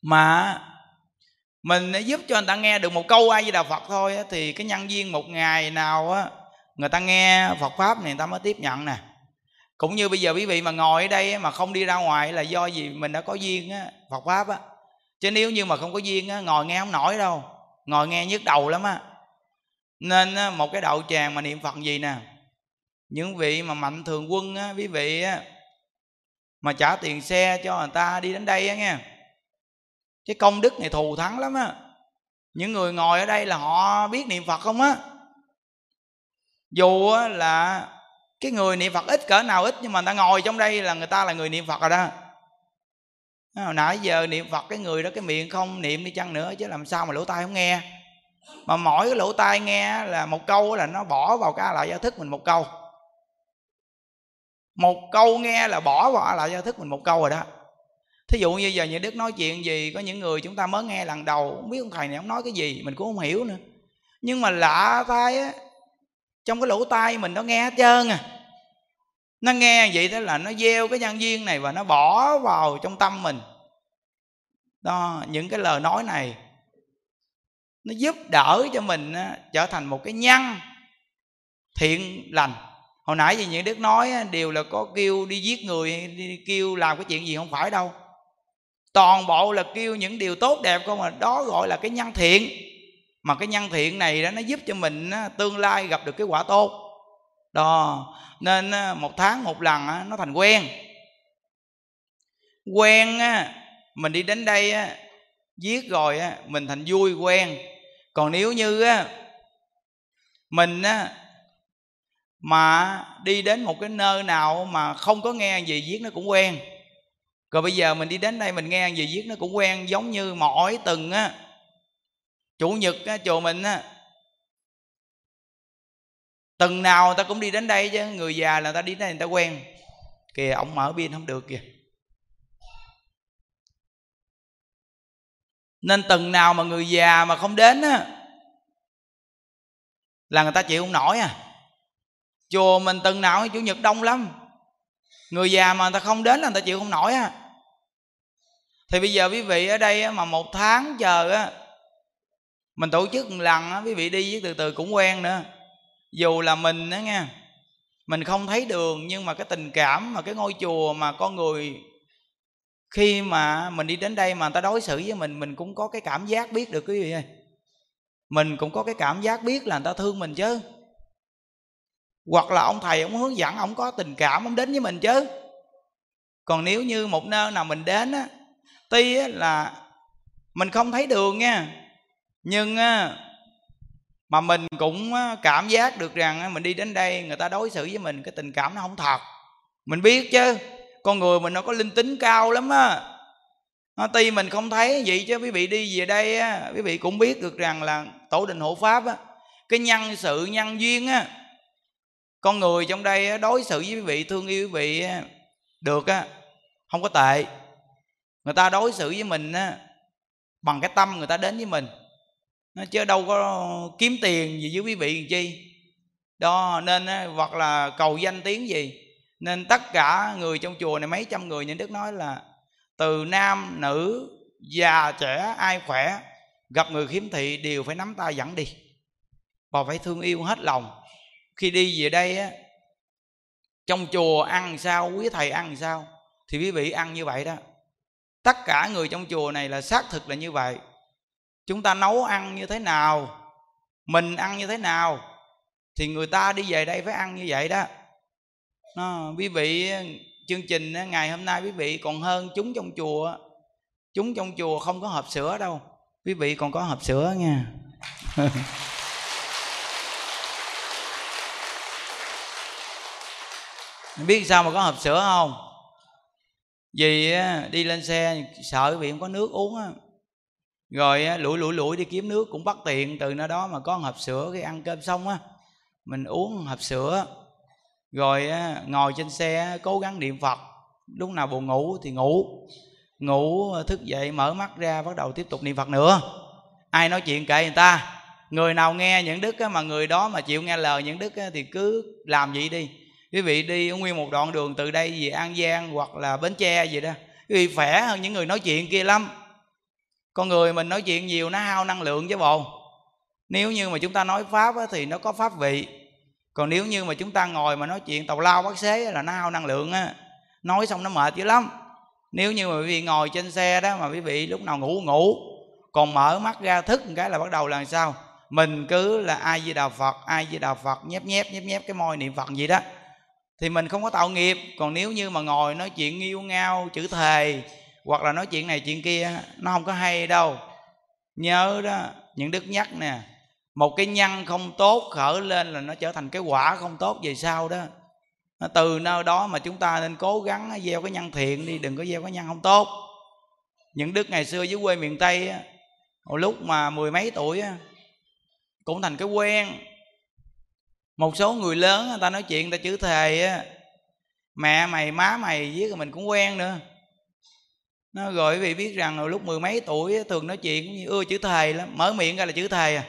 mà mình giúp cho người ta nghe được một câu ai với đà phật thôi á, thì cái nhân viên một ngày nào á người ta nghe phật pháp này người ta mới tiếp nhận nè. Cũng như bây giờ quý vị mà ngồi ở đây mà không đi ra ngoài là do gì mình đã có duyên á phật pháp á chứ nếu như mà không có duyên á ngồi nghe không nổi đâu. Ngồi nghe nhức đầu lắm á. Nên á, một cái đậu tràng mà niệm phật gì nè? Những vị mà mạnh thường quân á quý vị á mà trả tiền xe cho người ta đi đến đây á nghe. Cái công đức này thù thắng lắm á. Những người ngồi ở đây là họ biết niệm phật không á? Dù á, là cái người niệm phật ít cỡ nào ít nhưng mà người ta ngồi trong đây là người ta là người niệm phật rồi đó nãy giờ niệm phật cái người đó, cái miệng không niệm đi chăng nữa, chứ làm sao mà lỗ tai không nghe? Mà mỗi cái lỗ tai nghe là một câu là nó bỏ vào cái lại giao thức mình một câu. Một câu nghe là bỏ vào lại giao thức mình một câu rồi đó. Thí dụ như giờ nhà đức nói chuyện gì, có những người chúng ta mới nghe lần đầu, không biết ông thầy này ông nói cái gì, mình cũng không hiểu nữa. Nhưng mà lạ tai á, trong cái lỗ tai mình nó nghe hết trơn à nó nghe vậy đó là nó gieo cái nhân duyên này và nó bỏ vào trong tâm mình. Đó, những cái lời nói này nó giúp đỡ cho mình trở thành một cái nhân thiện lành. Hồi nãy gì những đức nói đều là có kêu đi giết người, đi kêu làm cái chuyện gì không phải đâu. Toàn bộ là kêu những điều tốt đẹp không mà đó gọi là cái nhân thiện. Mà cái nhân thiện này đó, nó giúp cho mình tương lai gặp được cái quả tốt đó. Nên một tháng một lần nó thành quen. Quen mình đi đến đây viết rồi mình thành vui quen. Còn nếu như mình mà đi đến một cái nơi nào mà không có nghe gì viết nó cũng quen. Rồi bây giờ mình đi đến đây mình nghe gì viết nó cũng quen giống như mỗi từng á. Chủ nhật á, chùa mình á từng nào người ta cũng đi đến đây chứ, người già là người ta đi đến đây người ta quen. Kìa, ông mở biên không được kìa. Nên từng nào mà người già mà không đến á, là người ta chịu không nổi à. Chùa mình từng nào chủ nhật đông lắm. Người già mà người ta không đến là người ta chịu không nổi á thì bây giờ quý vị ở đây mà một tháng chờ á, mình tổ chức một lần á, quý vị đi với từ từ cũng quen nữa dù là mình đó nghe mình không thấy đường nhưng mà cái tình cảm mà cái ngôi chùa mà con người khi mà mình đi đến đây mà người ta đối xử với mình mình cũng có cái cảm giác biết được quý vị ơi mình cũng có cái cảm giác biết là người ta thương mình chứ. Hoặc là ông thầy ông hướng dẫn ông có tình cảm ông đến với mình chứ. Còn nếu như một nơi nào mình đến á tuy á, là mình không thấy đường nha nhưng á, mà mình cũng cảm giác được rằng mình đi đến đây, người ta đối xử với mình, cái tình cảm nó không thật. Mình biết chứ, con người mình nó có linh tính cao lắm á. Nó tuy mình không thấy vậy chứ, quý vị đi về đây, á, quý vị cũng biết được rằng là tổ đình hộ pháp á, cái nhân sự, nhân duyên á, con người trong đây đối xử với quý vị, thương yêu quý vị được á, không có tệ. Người ta đối xử với mình á, bằng cái tâm người ta đến với mình nó chứ đâu có kiếm tiền gì với quý vị làm chi. Đó, nên hoặc là cầu danh tiếng gì. Nên tất cả người trong chùa này, mấy trăm người những đức nói là từ nam, nữ, già, trẻ, ai khỏe, gặp người khiếm thị đều phải nắm tay dẫn đi. Và phải thương yêu hết lòng. Khi đi về đây á, trong chùa ăn sao, quý thầy ăn sao, thì quý vị ăn như vậy đó. Tất cả người trong chùa này là xác thực là như vậy chúng ta nấu ăn như thế nào? Mình ăn như thế nào? Thì người ta đi về đây phải ăn như vậy đó. Nó, quý vị chương trình ngày hôm nay quý vị còn hơn chúng trong chùa chúng trong chùa không có hộp sữa đâu. Quý vị còn có hộp sữa nha. Biết sao mà có hộp sữa không? Vì đi lên xe sợ quý vị không có nước uống á rồi lủi lủi lủi đi kiếm nước cũng bắt tiền, từ nơi đó mà có hộp sữa khi ăn cơm xong á, mình uống hộp sữa. Rồi ngồi trên xe cố gắng niệm phật, lúc nào buồn ngủ thì ngủ. Ngủ ờ, thức dậy mở mắt ra bắt đầu tiếp tục niệm phật nữa. Ai nói chuyện kệ người ta. Người nào nghe những đức mà người đó mà chịu nghe lời những đức thì cứ làm vậy đi. Quý vị đi nguyên một đoạn đường từ đây về an giang hoặc là bến tre gì đó. Quý vị khỏe hơn những người nói chuyện kia lắm con người mình nói chuyện nhiều nó hao năng lượng chứ bộ. Nếu như mà chúng ta nói pháp á, thì nó có pháp vị. Còn nếu như mà chúng ta ngồi mà nói chuyện tàu lao bác xế là nó hao năng lượng á. Nói xong nó mệt dữ lắm. Nếu như mà quý vị ngồi trên xe đó mà quý vị lúc nào ngủ ngủ. Còn mở mắt ra thức một cái là bắt đầu là sao? Mình cứ là ai di đạo phật ai di đạo phật nhép nhép nhép nhép cái môi niệm phật gì đó. Thì mình không có tạo nghiệp. Còn nếu như mà ngồi nói chuyện nghiêu ngao chữ thề hoặc là nói chuyện này chuyện kia, nó không có hay đâu. Nhớ đó, những đức nhắc nè, một cái nhân không tốt khởi lên là nó trở thành cái quả không tốt về sau đó. Từ nơi đó mà chúng ta nên cố gắng gieo cái nhân thiện đi, đừng có gieo cái nhân không tốt. Những đức ngày xưa dưới quê miền tây hồi lúc mà mười mấy tuổi cũng thành cái quen. Một số người lớn, người ta nói chuyện, người ta chữ thề á, mẹ mày, má mày, với mình cũng quen nữa nó gọi vì biết rằng hồi lúc mười mấy tuổi thường nói chuyện cũng như ưa chữ thầy lắm mở miệng ra là chữ thầy à.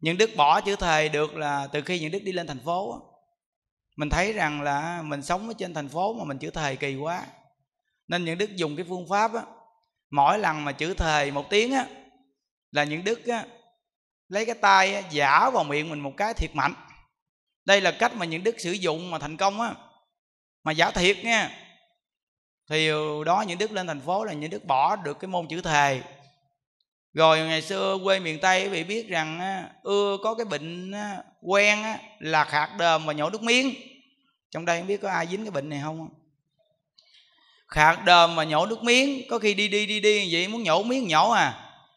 Những đức bỏ chữ thầy được là từ khi những đức đi lên thành phố mình thấy rằng là mình sống ở trên thành phố mà mình chữ thầy kỳ quá. Nên những đức dùng cái phương pháp á mỗi lần mà chữ thầy một tiếng á là những đức á lấy cái tay á, giả vào miệng mình một cái thiệt mạnh. Đây là cách mà những đức sử dụng mà thành công á mà giả thiệt nha thì đó, những đức lên thành phố là những đức bỏ được cái môn chữ thề. Rồi ngày xưa quê miền tây bị biết rằng ưa có cái bệnh quen là khạc đờm và nhổ nước miếng. Trong đây không biết có ai dính cái bệnh này không khạc đờm và nhổ nước miếng, có khi đi đi đi đi vậy muốn nhổ miếng nhổ à.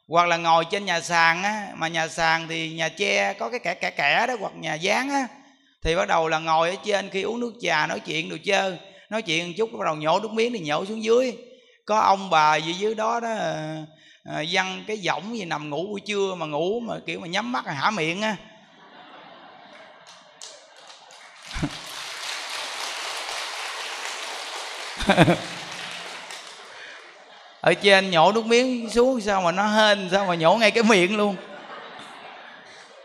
Hoặc là ngồi trên nhà sàn á, mà nhà sàn thì nhà tre có cái kẻ kẻ kẻ đó, hoặc nhà dán á, thì bắt đầu là ngồi ở trên khi uống nước trà nói chuyện đồ chơi nói chuyện một chút bắt đầu nhổ nước miếng thì nhổ xuống dưới. Có ông bà gì dưới đó đó à, văng cái giỏng gì nằm ngủ buổi trưa mà ngủ mà kiểu mà nhắm mắt hả miệng á. Ở trên nhổ nước miếng xuống sao mà nó hên sao mà nhổ ngay cái miệng luôn.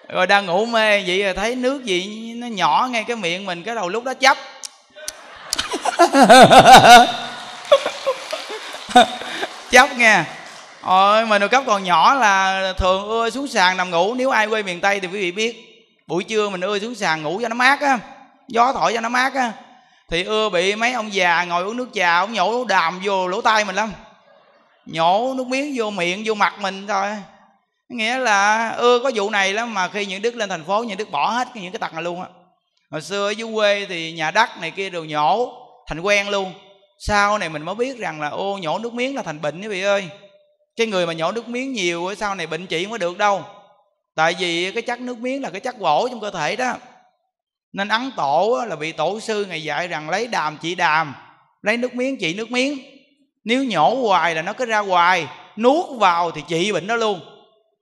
Rồi đang ngủ mê vậy rồi thấy nước gì nó nhỏ ngay cái miệng mình cái đầu lúc đó chấp chấp nghe, Ôi mình được cấp còn nhỏ là thường ưa xuống sàn nằm ngủ. Nếu ai quê miền Tây thì quý vị biết Buổi trưa mình ưa xuống sàn ngủ cho nó mát á Gió thổi cho nó mát á. Thì ưa bị mấy ông già ngồi uống nước trà Ông nhổ đàm vô lỗ tai mình lắm. Nhổ nước miếng vô miệng vô mặt mình thôi. Nghĩa là ưa có vụ này lắm Mà khi những đức lên thành phố những đức bỏ hết những cái tật này luôn á. Hồi xưa ở dưới quê thì nhà đất này kia đều nhổ Thành quen luôn. Sau này mình mới biết rằng là, ô, nhổ nước miếng là thành bệnh quý vị ơi. Cái người mà nhổ nước miếng nhiều sau này bệnh trị không có được đâu. Tại vì cái chất nước miếng là cái chất gỗ trong cơ thể đó. Nên ấn tổ là vị tổ sư ngày dạy rằng lấy đàm trị đàm, lấy nước miếng trị nước miếng. Nếu nhổ hoài là nó cứ ra hoài, nuốt vào thì trị bệnh đó luôn.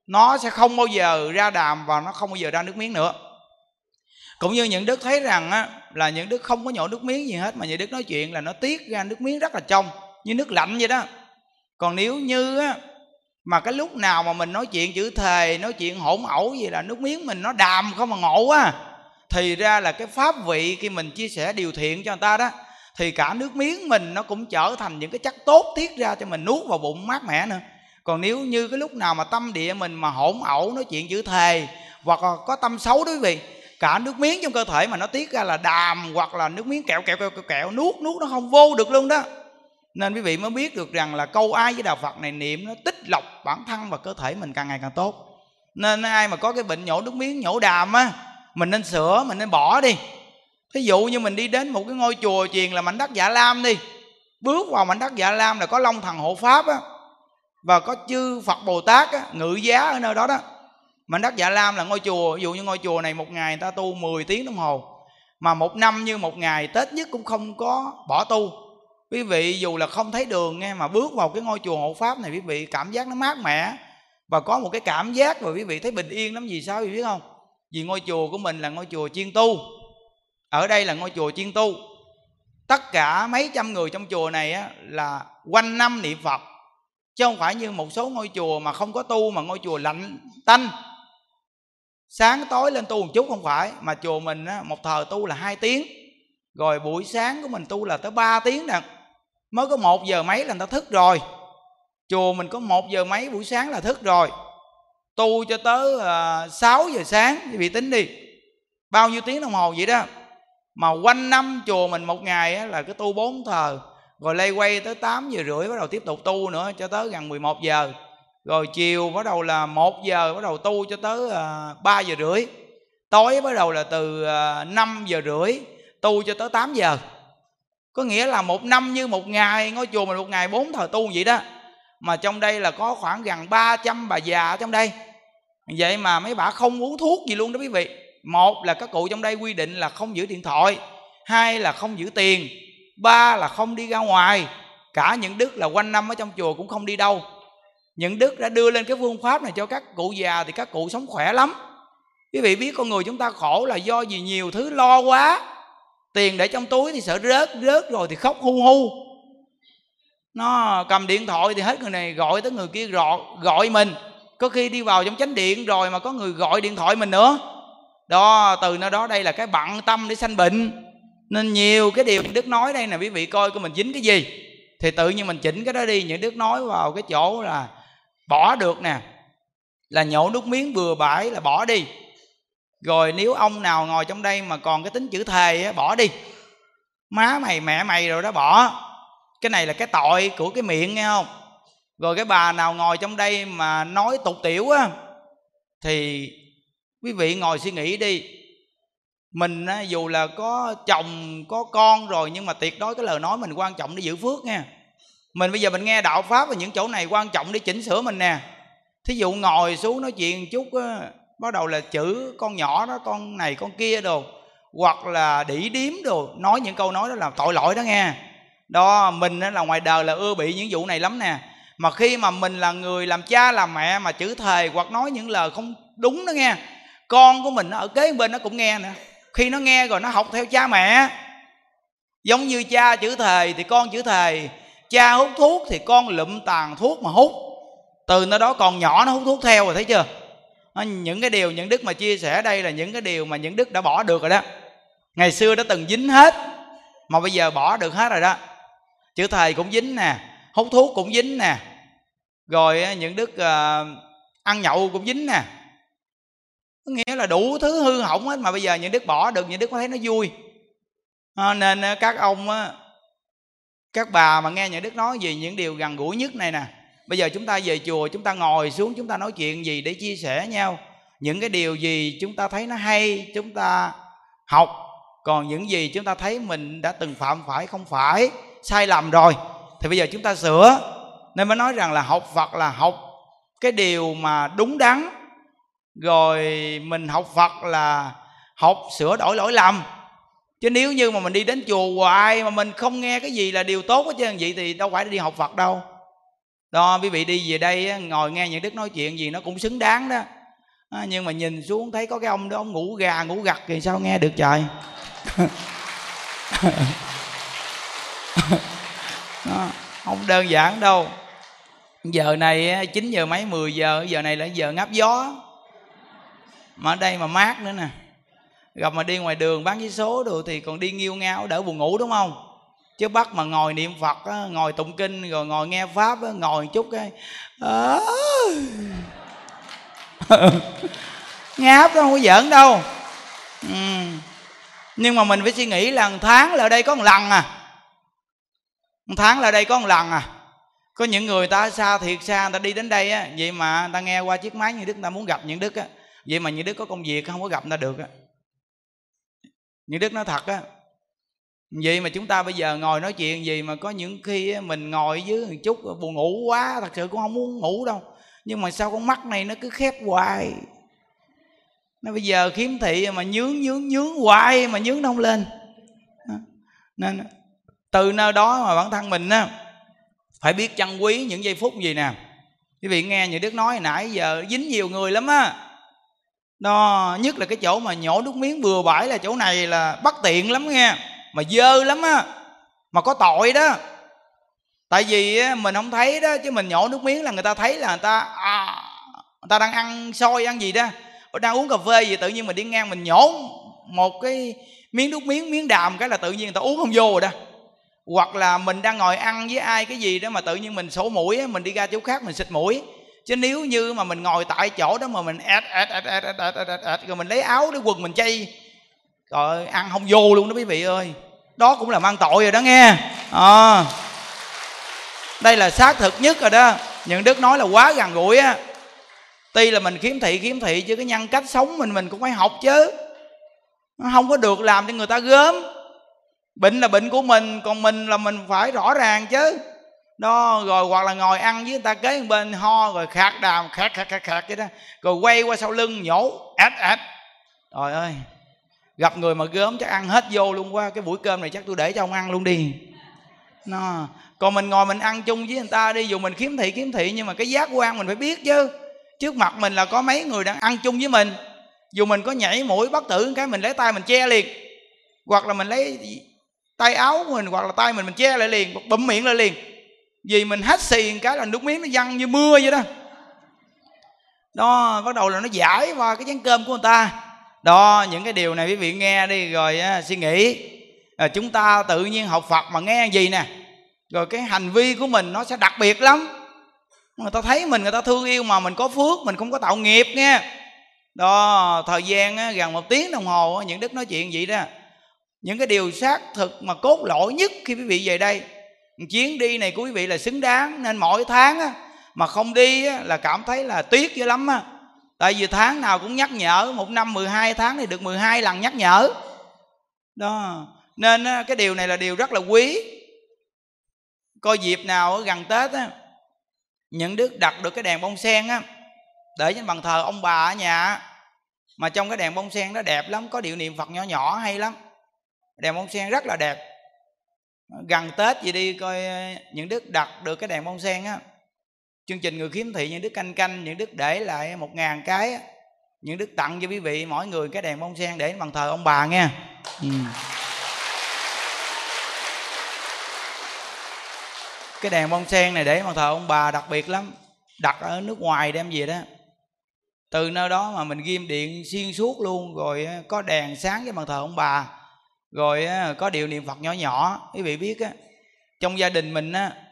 Nó sẽ không bao giờ ra đàm và nó không bao giờ ra nước miếng nữa cũng như những đức thấy rằng á, là những đức không có nhổ nước miếng gì hết mà những đức nói chuyện là nó tiết ra nước miếng rất là trong như nước lạnh vậy đó. Còn nếu như á mà cái lúc nào mà mình nói chuyện chữ thề nói chuyện hỗn ẩu gì là nước miếng mình nó đàm không mà ngộ quá thì ra là cái pháp vị khi mình chia sẻ điều thiện cho người ta đó thì cả nước miếng mình nó cũng trở thành những cái chất tốt tiết ra cho mình nuốt vào bụng mát mẻ nữa. Còn nếu như cái lúc nào mà tâm địa mình mà hỗn ẩu nói chuyện chữ thề hoặc là có tâm xấu đó quý vị cả nước miếng trong cơ thể mà nó tiết ra là đàm hoặc là nước miếng kẹo kẹo kẹo kẹo, kẹo nuốt nuốt nó không vô được luôn đó. Nên quý vị mới biết được rằng là câu ai với đạo phật này niệm nó tích lọc bản thân và cơ thể mình càng ngày càng tốt. Nên ai mà có cái bệnh nhổ nước miếng nhổ đàm á mình nên sửa mình nên bỏ đi. Thí dụ như mình đi đến một cái ngôi chùa chiền là mảnh đất dạ lam đi bước vào mảnh đất dạ lam là có long thần hộ pháp á và có chư phật bồ tát á, ngự giá ở nơi đó đó mảnh đất dạ lam là ngôi chùa ví dụ như ngôi chùa này một ngày người ta tu 10 tiếng đồng hồ. Mà một năm như một ngày tết nhất cũng không có bỏ tu. Quý vị dù là không thấy đường nghe mà bước vào cái ngôi chùa hộ pháp này quý vị cảm giác nó mát mẻ. Và có một cái cảm giác mà quý vị thấy bình yên lắm vì sao quý vị biết không? Vì ngôi chùa của mình là ngôi chùa chiên tu. Ở đây là ngôi chùa chiên tu. Tất cả mấy trăm người trong chùa này á, là quanh năm niệm phật. Chứ không phải như một số ngôi chùa mà không có tu mà ngôi chùa lạnh tanh sáng tối lên tu một chút không phải mà chùa mình á, một thờ tu là hai tiếng. Rồi buổi sáng của mình tu là tới 3 tiếng nè. Mới có một giờ mấy là người ta thức rồi. Chùa mình có một giờ mấy buổi sáng là thức rồi. Tu cho tới à, uh, 6 giờ sáng quý vị tính đi. Bao nhiêu tiếng đồng hồ vậy đó? Mà quanh năm chùa mình một ngày á, là cứ tu bốn thờ. Rồi lây quay tới 8 giờ rưỡi bắt đầu tiếp tục tu nữa cho tới gần 11 giờ rồi chiều bắt đầu là một giờ bắt đầu tu cho tới uh, à, 3 giờ rưỡi. Tối bắt đầu là từ uh, à, 5 giờ rưỡi tu cho tới 8 giờ. Có nghĩa là một năm như một ngày ngôi chùa mình một ngày bốn thời tu vậy đó. Mà trong đây là có khoảng gần 300 bà già ở trong đây. Vậy mà mấy bà không uống thuốc gì luôn đó quý vị. Một là các cụ trong đây quy định là không giữ điện thoại. Hai là không giữ tiền. Ba là không đi ra ngoài. Cả những đức là quanh năm ở trong chùa cũng không đi đâu những đức đã đưa lên cái phương pháp này cho các cụ già thì các cụ sống khỏe lắm. Quý vị biết con người chúng ta khổ là do gì nhiều thứ lo quá. Tiền để trong túi thì sợ rớt rớt rồi thì khóc hu hu. Nó cầm điện thoại thì hết người này gọi tới người kia gọi, gọi mình. Có khi đi vào trong chánh điện rồi mà có người gọi điện thoại mình nữa. Đó từ nơi đó đây là cái bận tâm để sanh bệnh. Nên nhiều cái điều đức nói đây nè quý vị coi của mình dính cái gì. Thì tự nhiên mình chỉnh cái đó đi những đức nói vào cái chỗ là bỏ được nè. Là nhổ nước miếng bừa bãi là bỏ đi. Rồi nếu ông nào ngồi trong đây mà còn cái tính chữ thề á, bỏ đi. Má mày mẹ mày rồi đó bỏ. Cái này là cái tội của cái miệng nghe không? Rồi cái bà nào ngồi trong đây mà nói tục tiểu á thì quý vị ngồi suy nghĩ đi. Mình á, dù là có chồng có con rồi nhưng mà tuyệt đối cái lời nói mình quan trọng để giữ phước nha mình bây giờ mình nghe đạo pháp và những chỗ này quan trọng để chỉnh sửa mình nè. Thí dụ ngồi xuống nói chuyện chút á, bắt đầu là chữ con nhỏ đó con này con kia đồ hoặc là đỉ điếm đồ nói những câu nói đó là tội lỗi đó nghe. Đó mình là ngoài đời là ưa bị những vụ này lắm nè. Mà khi mà mình là người làm cha làm mẹ mà chữ thề hoặc nói những lời không đúng đó nghe con của mình ở kế bên nó cũng nghe nè khi nó nghe rồi nó học theo cha mẹ. Giống như cha chữ thề thì con chữ thề cha hút thuốc thì con lụm tàn thuốc mà hút. Từ nơi đó còn nhỏ nó hút thuốc theo rồi thấy chưa? Những cái điều những đức mà chia sẻ đây là những cái điều mà những đức đã bỏ được rồi đó. Ngày xưa đã từng dính hết mà bây giờ bỏ được hết rồi đó. Chữ thầy cũng dính nè hút thuốc cũng dính nè. Rồi những đức uh, ăn nhậu cũng dính nè. Nghĩa là đủ thứ hư hỏng hết mà bây giờ những đức bỏ được những đức có thấy nó vui. À, nên ờ, các ông các bà mà nghe nhà đức nói gì những điều gần gũi nhất này nè. Bây giờ chúng ta về chùa, chúng ta ngồi xuống, chúng ta nói chuyện gì để chia sẻ nhau. Những cái điều gì chúng ta thấy nó hay, chúng ta học. Còn những gì chúng ta thấy mình đã từng phạm phải không phải, sai lầm rồi, thì bây giờ chúng ta sửa. Nên mới nói rằng là học phật là học cái điều mà đúng đắn. Rồi mình học phật là học sửa đổi lỗi lầm chứ nếu như mà mình đi đến chùa hoài mà mình không nghe cái gì là điều tốt hết trơn vậy thì đâu phải đi học phật đâu. Đó quý vị đi về đây ngồi nghe những đức nói chuyện gì nó cũng xứng đáng đó. À, nhưng mà nhìn xuống thấy có cái ông đó ông ngủ gà ngủ gật thì sao nghe được trời? Đó, không đơn giản đâu. Giờ này 9 giờ mấy 10 giờ giờ này là giờ ngáp gió. Mà ở đây mà mát nữa nè gặp mà đi ngoài đường bán vé số đồ thì còn đi nghiêu ngao đỡ buồn ngủ đúng không? Chứ bắt mà ngồi niệm phật á, ngồi tụng kinh rồi ngồi nghe pháp á, ngồi chút cái à... ngáp đó không có giỡn đâu. Ừ. nhưng mà mình phải suy nghĩ là một tháng là ở đây có một lần à. Một tháng là ở đây có một lần à. Có những người ta xa thiệt xa người ta đi đến đây á vậy mà người ta nghe qua chiếc máy như đức người ta muốn gặp những đức á. Vậy mà những đức có công việc không có gặp người ta được á như đức nói thật á vậy mà chúng ta bây giờ ngồi nói chuyện gì mà có những khi mình ngồi dưới một chút buồn ngủ quá, thật sự cũng không muốn ngủ đâu. Nhưng mà sao con mắt này nó cứ khép hoài? Nó bây giờ khiếm thị mà nhướng nhướng nhướng hoài mà nhướng nó không lên. Nên từ nơi đó mà bản thân mình á, phải biết trân quý những giây phút gì nè. Quý vị nghe như đức nói, nãy giờ dính nhiều người lắm á đó nhất là cái chỗ mà nhổ nước miếng bừa bãi là chỗ này là bất tiện lắm nghe mà dơ lắm á mà có tội đó. Tại vì mình không thấy đó chứ mình nhổ nước miếng là người ta thấy là người ta à, người ta đang ăn xôi ăn gì đó. Đang uống cà phê gì tự nhiên mình đi ngang mình nhổ một cái miếng nước miếng miếng đàm cái là tự nhiên người ta uống không vô rồi đó. Hoặc là mình đang ngồi ăn với ai cái gì đó mà tự nhiên mình sổ mũi mình đi ra chỗ khác mình xịt mũi chứ nếu như mà mình ngồi tại chỗ đó mà mình ẹt ẹt ẹt ẹt ẹt ẹt ẹt ẹt rồi mình lấy áo để quần mình chay rồi ăn không vô luôn đó quý vị ơi. Đó cũng là mang tội rồi đó nghe. À, đây là xác thực nhất rồi đó. Những đức nói là quá gần gũi á. Tuy là mình khiếm thị khiếm thị chứ cái nhân cách sống mình mình cũng phải học chứ. Nó không có được làm cho người ta gớm. Bệnh là bệnh của mình còn mình là mình phải rõ ràng chứ đó, rồi hoặc là ngồi ăn với người ta kế bên, ho, rồi khạc đàm, khạc khạc khạc khạc vậy đó. Rồi quay qua sau lưng, nhổ ách ách trời ơi, gặp người mà gớm chắc ăn hết vô luôn qua cái buổi cơm này chắc tôi để cho ông ăn luôn đi. Nó, còn mình ngồi mình ăn chung với người ta đi, dù mình kiếm thị kiếm thị, nhưng mà cái giác quan mình phải biết chứ. Trước mặt mình là có mấy người đang ăn chung với mình. Dù mình có nhảy mũi, bắt tử cái mình lấy tay mình che liền. Hoặc là mình lấy tay áo của mình, hoặc là tay mình mình che lại liền bụm miệng lại liền vì mình hết xì một cái là nước miếng nó văng như mưa vậy đó. Đó bắt đầu là nó giải qua cái chén cơm của người ta. Đó những cái điều này quý vị nghe đi rồi á, suy nghĩ. À, chúng ta tự nhiên học phật mà nghe gì nè? Rồi cái hành vi của mình nó sẽ đặc biệt lắm. Người ta thấy mình người ta thương yêu mà mình có phước mình không có tạo nghiệp nghe. Đó thời gian á, gần một tiếng đồng hồ á, những đức nói chuyện vậy đó. Những cái điều xác thực mà cốt lõi nhất khi quý vị về đây chuyến đi này của quý vị là xứng đáng nên mỗi tháng á, mà không đi á, là cảm thấy là tiếc dữ lắm á. Tại vì tháng nào cũng nhắc nhở một năm 12 tháng thì được 12 lần nhắc nhở. Đó nên á, cái điều này là điều rất là quý. Coi dịp nào ở gần tết á những đức đặt được cái đèn bông sen á để trên bàn thờ ông bà ở nhà mà trong cái đèn bông sen đó đẹp lắm có điệu niệm phật nhỏ nhỏ hay lắm. Đèn bông sen rất là đẹp gần tết gì đi, coi ờ, những đức đặt được cái đèn bông sen á. Chương trình người khiếm thị, những đức canh canh, những đức để lại một ngàn cái á. Những đức tặng cho quý vị, mỗi người cái đèn bông sen để bằng thờ ông bà nghe. Ừ. cái đèn bông sen này để bằng thờ ông bà đặc biệt lắm. Đặt ở nước ngoài đem về đó. Từ nơi đó mà mình ghim điện xuyên suốt luôn, rồi ờ, có đèn sáng với bàn thờ ông bà rồi có điều niệm phật nhỏ nhỏ, quý vị biết á, trong gia đình mình á,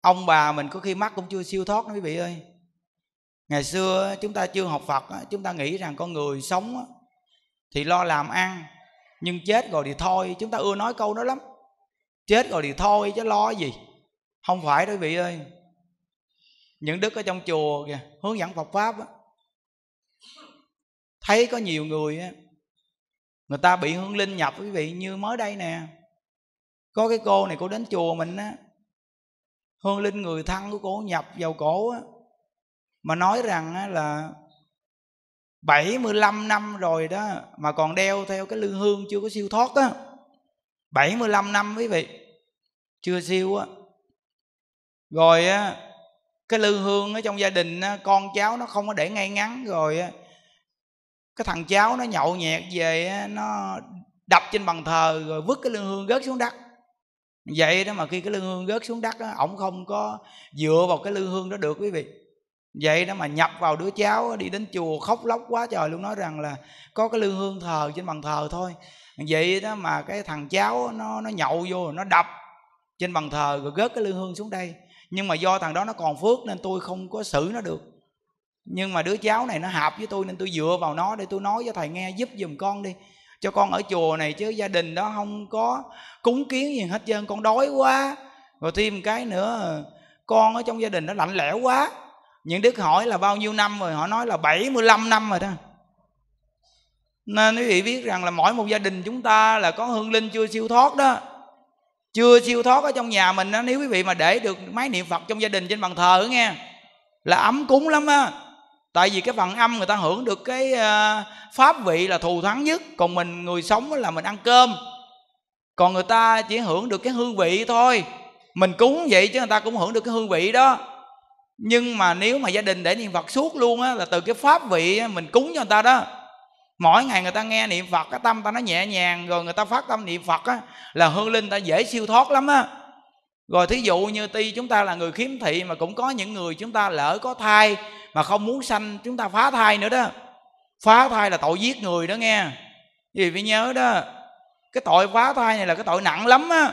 ông bà mình có khi mắt cũng chưa siêu thoát đó quý vị ơi. Ngày xưa chúng ta chưa học phật chúng ta nghĩ rằng con người sống thì lo làm ăn, nhưng chết rồi thì thôi, chúng ta ưa nói câu đó lắm. Chết rồi thì thôi chứ lo gì? Không phải đó quý vị ơi. Những đức ở trong chùa kìa, hướng dẫn Phật pháp á, thấy có nhiều người á người ta bị hương linh nhập quý vị như mới đây nè. Có cái cô này cô đến chùa mình á hương linh người thân của cô nhập vào cổ á mà nói rằng á là 75 năm rồi đó mà còn đeo theo cái lư hương chưa có siêu thoát á. 75 năm quý vị chưa siêu á. Rồi á cái lư hương ở trong gia đình á, con cháu nó không có để ngay ngắn rồi á, cái thằng cháu nó nhậu nhẹt về nó đập trên bàn thờ rồi vứt cái lương hương rớt xuống đất. Vậy đó mà khi cái lương hương rớt xuống đất đó, ổng không có dựa vào cái lương hương đó được quý vị. Vậy đó mà nhập vào đứa cháu đi đến chùa khóc lóc quá trời luôn nói rằng là có cái lương hương thờ trên bàn thờ thôi. Vậy đó mà cái thằng cháu nó nó nhậu vô nó đập trên bàn thờ rồi rớt cái lương hương xuống đây. Nhưng mà do thằng đó nó còn phước nên tôi không có xử nó được nhưng mà đứa cháu này nó hợp với tôi nên tôi dựa vào nó để tôi nói cho thầy nghe, giúp giùm con đi. Cho con ở chùa này chứ gia đình đó không có cúng kiến gì hết trơn, con đói quá. Rồi thêm cái nữa, con ở trong gia đình nó lạnh lẽo quá. Những đức hỏi là bao nhiêu năm rồi, họ nói là 75 năm rồi đó. Nên quý vị biết rằng là mỗi một gia đình chúng ta là có hương linh chưa siêu thoát đó. Chưa siêu thoát ở trong nhà mình đó, nếu quý vị mà để được máy niệm phật trong gia đình trên bàn thờ nghe, là ấm cúng lắm á tại vì cái phần âm người ta hưởng được cái ờ, pháp vị là thù thắng nhất. Còn mình người sống là mình ăn cơm. Còn người ta chỉ hưởng được cái hương vị thôi. Mình cúng vậy chứ người ta cũng hưởng được cái hương vị đó. Nhưng mà nếu mà gia đình để niệm phật suốt luôn á là từ cái pháp vị á, mình cúng cho người ta đó. Mỗi ngày người ta nghe niệm phật cái tâm ta nó nhẹ nhàng rồi người ta phát tâm niệm phật á là hương linh ta dễ siêu thoát lắm á rồi thí dụ như tuy chúng ta là người khiếm thị mà cũng có những người chúng ta lỡ có thai mà không muốn sanh, chúng ta phá thai nữa đó. Phá thai là tội giết người đó nghe. Vì phải nhớ đó. Cái tội phá thai này là cái tội nặng lắm á.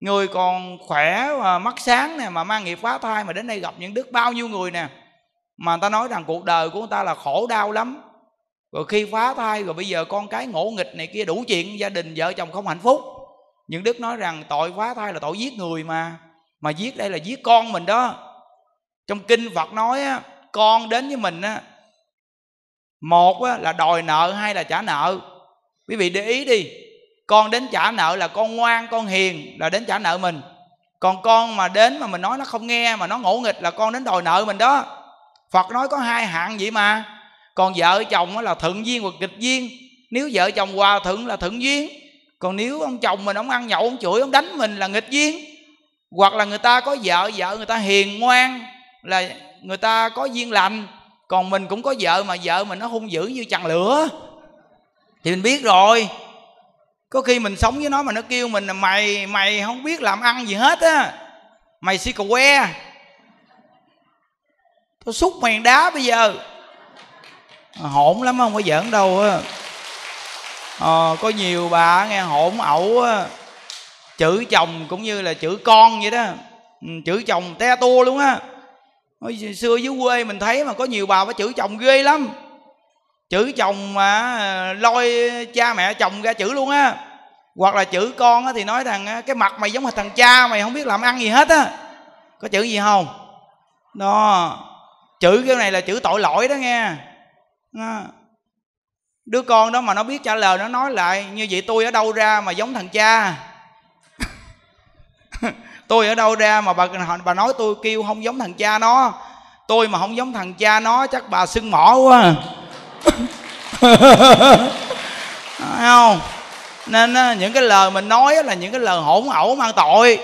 Người còn khỏe và mắt sáng nè, mà mang nghiệp phá thai mà đến đây gặp những đức bao nhiêu người nè, mà người ta nói rằng cuộc đời của người ta là khổ đau lắm. Rồi khi phá thai, rồi bây giờ con cái ngỗ nghịch này kia đủ chuyện, gia đình, vợ chồng không hạnh phúc những đức nói rằng tội phá thai là tội giết người mà. Mà giết đây là giết con mình đó. Trong kinh phật nói á, con đến với mình á, một á, là đòi nợ hai là trả nợ? Quý vị để ý đi. Con đến trả nợ là con ngoan con hiền là đến trả nợ mình. Còn con mà đến mà mình nói nó không nghe mà nó ngỗ nghịch là con đến đòi nợ mình đó. Phật nói có hai hạng vậy mà. Còn vợ chồng là thượng duyên hoặc kịch duyên. Nếu vợ chồng hòa thuận là thuận duyên còn nếu ông chồng mình ông ăn nhậu ông chửi ông đánh mình là nghịch duyên. Hoặc là người ta có vợ vợ người ta hiền ngoan là người ta có duyên lành. Còn mình cũng có vợ mà vợ mình nó hung dữ như chằn lửa. Thì mình biết rồi. Có khi mình sống với nó mà nó kêu mình là mày mày không biết làm ăn gì hết á. Mày si cà que. Tôi xúc mày đá bây giờ. À, hỗn lắm không có giỡn đâu á à, có nhiều bà nghe hỗn ẩu á. Chữ chồng cũng như là chữ con vậy đó. Ừ, chữ chồng te tua luôn á. Hồi xưa dưới quê mình thấy mà có nhiều bà phải chữ chồng ghê lắm. Chữ chồng mà ờ, lôi cha mẹ chồng ra chữ luôn á. Hoặc là chữ con á thì nói rằng ờ, cái mặt mày giống thằng cha mày không biết làm ăn gì hết á. Có chữ gì không? Đó. Chữ cái này là chữ tội lỗi đó nghe. Đó đứa con đó mà nó biết trả lời, nó nói lại, như vậy tôi ở đâu ra mà giống thằng cha? Tôi ở đâu ra mà bà bà nói tôi kêu không giống thằng cha nó. Tôi mà không giống thằng cha nó, chắc bà sưng mỏ quá. Thấy không? Nên những cái lời mình nói là những cái lời hỗn ẩu mang tội.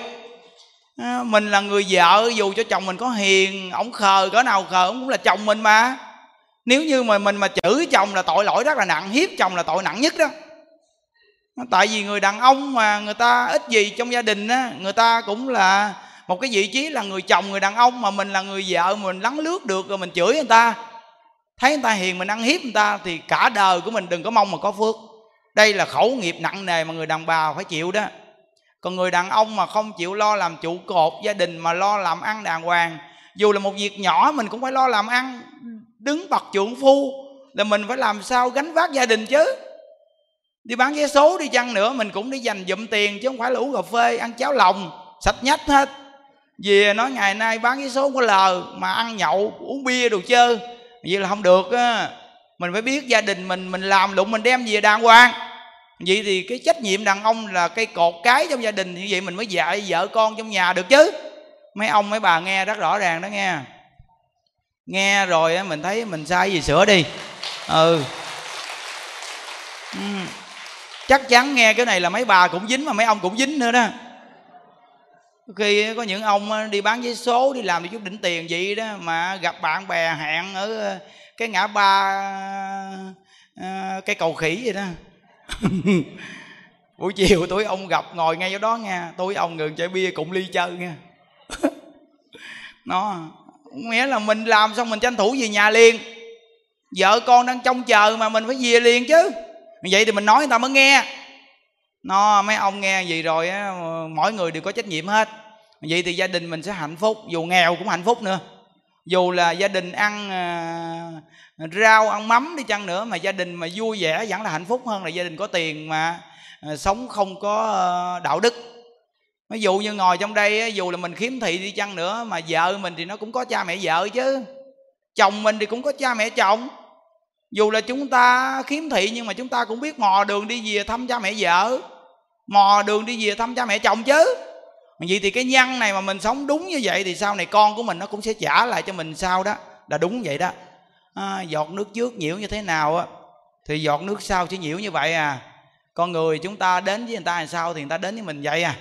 Mình là người vợ, dù cho chồng mình có hiền, ổng khờ, cỡ nào khờ, ổng cũng là chồng mình mà nếu như mà mình mà chửi chồng là tội lỗi rất là nặng, hiếp chồng là tội nặng nhất đó. Tại vì người đàn ông mà người ta ít gì trong gia đình á, người ta cũng là một cái vị trí là người chồng, người đàn ông mà mình là người vợ, mình lắng lướt được rồi mình chửi người ta. Thấy người ta hiền mình ăn hiếp người ta thì cả đời của mình đừng có mong mà có phước. Đây là khẩu nghiệp nặng nề mà người đàn bà phải chịu đó. Còn người đàn ông mà không chịu lo làm trụ cột gia đình mà lo làm ăn đàng hoàng, dù là một việc nhỏ mình cũng phải lo làm ăn đứng bậc trượng phu là mình phải làm sao gánh vác gia đình chứ? Đi bán vé số, đi chăng nữa, mình cũng đi dành dụm tiền chứ không phải là uống cà phê, ăn cháo lòng, sạch nhách hết. Vì nói ngày nay bán vé số không có lờ, mà ăn nhậu, uống bia đồ chơi. Vậy là không được á. Mình phải biết gia đình mình mình làm lụng, mình đem về đàng hoàng. Vậy thì cái trách nhiệm đàn ông là cây cột cái trong gia đình, như vậy mình mới dạy vợ con trong nhà được chứ. Mấy ông, mấy bà nghe rất rõ ràng đó nghe nghe rồi mình thấy mình sai gì sửa đi. Ừ. ừ. chắc chắn nghe cái này là mấy bà cũng dính mà mấy ông cũng dính nữa đó. Khi có những ông đi bán giấy số, đi làm đi chút đỉnh tiền vậy đó, mà gặp bạn bè hẹn ở ờ, cái ngã ba ờ, cái cầu khỉ vậy đó. Buổi chiều tối ông gặp ngồi ngay chỗ đó nha tối ông ngừng chai bia cũng ly chơi nha nó nghĩa là mình làm xong mình tranh thủ về nhà liền. Vợ con đang trông chờ mà mình phải về liền chứ. Vậy thì mình nói người ta mới nghe. Nó mấy ông nghe gì rồi á mỗi người đều có trách nhiệm hết. Vậy thì gia đình mình sẽ hạnh phúc dù nghèo cũng hạnh phúc nữa. Dù là gia đình ăn à, rau ăn mắm đi chăng nữa mà gia đình mà vui vẻ vẫn là hạnh phúc hơn là gia đình có tiền mà à, sống không có à, đạo đức ví dụ như ngồi trong đây dù là mình khiếm thị đi chăng nữa mà vợ mình thì nó cũng có cha mẹ vợ chứ. Chồng mình thì cũng có cha mẹ chồng. Dù là chúng ta khiếm thị nhưng mà chúng ta cũng biết mò đường đi về thăm cha mẹ vợ. Mò đường đi về thăm cha mẹ chồng chứ. Vậy thì cái nhân này mà mình sống đúng như vậy thì sau này con của mình nó cũng sẽ trả lại cho mình sau đó. Là đúng vậy đó. À, giọt nước trước nhiễu như thế nào á thì giọt nước sau sẽ nhiễu như vậy à. Con người chúng ta đến với người ta làm sao thì người ta đến với mình vậy à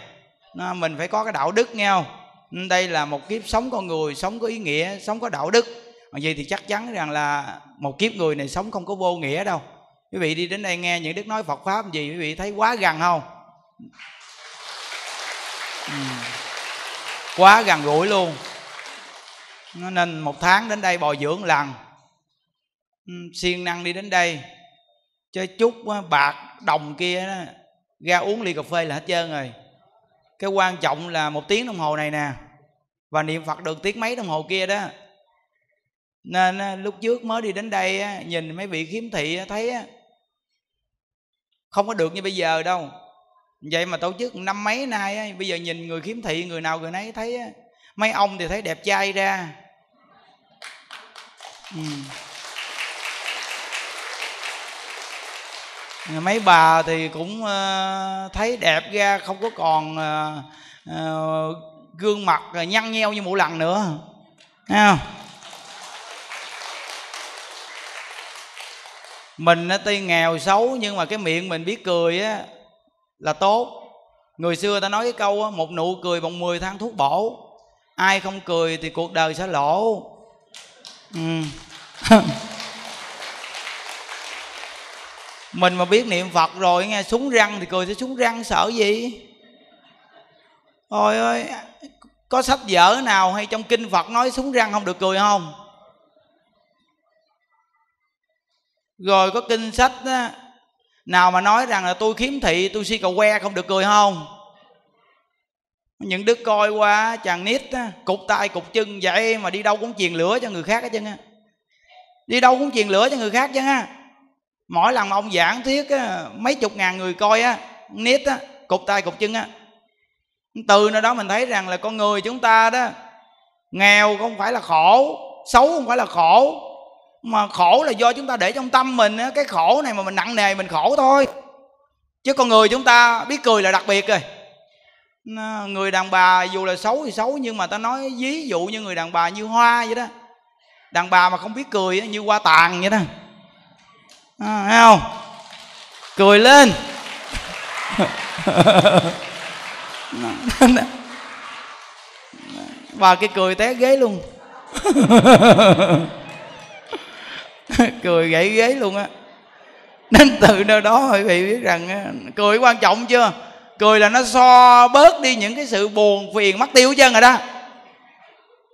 mình phải có cái đạo đức, nghe không? Ừ, đây là một kiếp sống con người, sống có ý nghĩa, sống có đạo đức. Vậy thì chắc chắn rằng là một kiếp người này sống không có vô nghĩa đâu. Quý vị đi đến đây nghe những đức nói phật pháp gì, quý vị thấy quá gần không? Ừ. Quá gần gũi luôn. Nên một tháng đến đây bồi dưỡng lần. Ừ, siêng năng đi đến đây. Chơi chút ờ, bạc, đồng kia ra uống ly cà phê là hết trơn rồi cái quan trọng là một tiếng đồng hồ này nè. Và niệm phật được tiếng mấy đồng hồ kia đó. Nên lúc trước mới đi đến đây nhìn mấy vị khiếm thị thấy không có được như bây giờ đâu. Vậy mà tổ chức năm mấy nay bây giờ nhìn người khiếm thị, người nào người nấy thấy mấy ông thì thấy đẹp trai ra. Ừ. mấy bà thì cũng ờ, thấy đẹp ra, không có còn ờ, ờ, gương mặt nhăn nheo như mỗi lần nữa. Thấy không? Mình tuy nghèo xấu nhưng mà cái miệng mình biết cười á, là tốt. Người xưa ta nói cái câu một nụ cười bằng 10 tháng thuốc bổ. Ai không cười thì cuộc đời sẽ lỗ. Ừ. mình mà biết niệm phật rồi nghe súng răng thì cười sẽ súng răng sợ gì? Ôi ơi có sách vở nào hay trong kinh phật nói súng răng không được cười không? Rồi có kinh sách đó, nào mà nói rằng là tôi khiếm thị tôi si cầu que không được cười không? Những đứa coi qua chàng nít á, cục tay cục chân dạ vậy mà đi đâu cũng truyền lửa cho người khác hết trơn á. Đi đâu cũng truyền lửa cho người khác chứ á mỗi lần mà ông giảng thuyết á, mấy chục ngàn người coi á nít á cục tay cục chân á. Từ nơi đó mình thấy rằng là con người chúng ta đó nghèo không phải là khổ xấu không phải là khổ mà khổ là do chúng ta để trong tâm mình á. Cái khổ này mà mình nặng nề mình khổ thôi. Chứ con người chúng ta biết cười là đặc biệt rồi. Người đàn bà dù là xấu thì xấu nhưng mà ta nói ví dụ như người đàn bà như hoa vậy đó. Đàn bà mà không biết cười như hoa tàn vậy đó à, thấy không cười lên. Bà cái cười té ghế luôn. Cười gãy ghế luôn á. Nên từ nơi đó quý vị biết rằng cười quan trọng chưa? Cười là nó so bớt đi những cái sự buồn phiền mất tiêu chân rồi đó.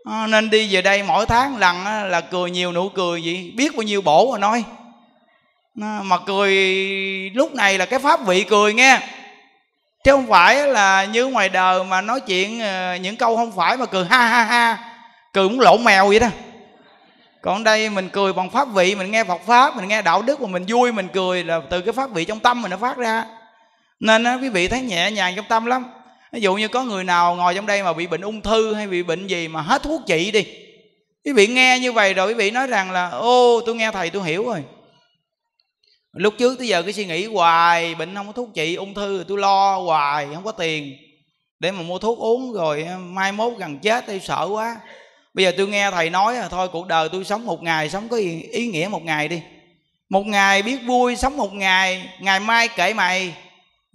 À, nên đi về đây mỗi tháng lần là cười nhiều nụ cười gì? Biết bao nhiêu bổ mà nói. à, mà cười, lúc này là cái pháp vị cười nghe. Chứ không phải là như ngoài đời mà nói chuyện ờ, những câu không phải mà cười ha ha ha, cười muốn lộn mèo vậy đó. Còn đây mình cười bằng pháp vị, mình nghe phật pháp, mình nghe đạo đức mà mình vui, mình cười là từ cái pháp vị trong tâm mình nó phát ra. Nên quý vị thấy nhẹ nhàng trong tâm lắm. Ví dụ như có người nào ngồi trong đây mà bị bệnh ung thư hay bị bệnh gì mà hết thuốc trị đi. Quý vị nghe như vậy rồi quý vị nói rằng là, ô, tôi nghe thầy tôi hiểu rồi lúc trước tới giờ cái suy nghĩ hoài, bệnh không có thuốc trị, ung thư tôi lo hoài, không có tiền. Để mà mua thuốc uống rồi mai mốt gần chết tôi sợ quá. Bây giờ tôi nghe thầy nói là thôi cuộc đời tôi sống một ngày, sống có ý nghĩa một ngày đi. Một ngày biết vui, sống một ngày ngày mai kể mày.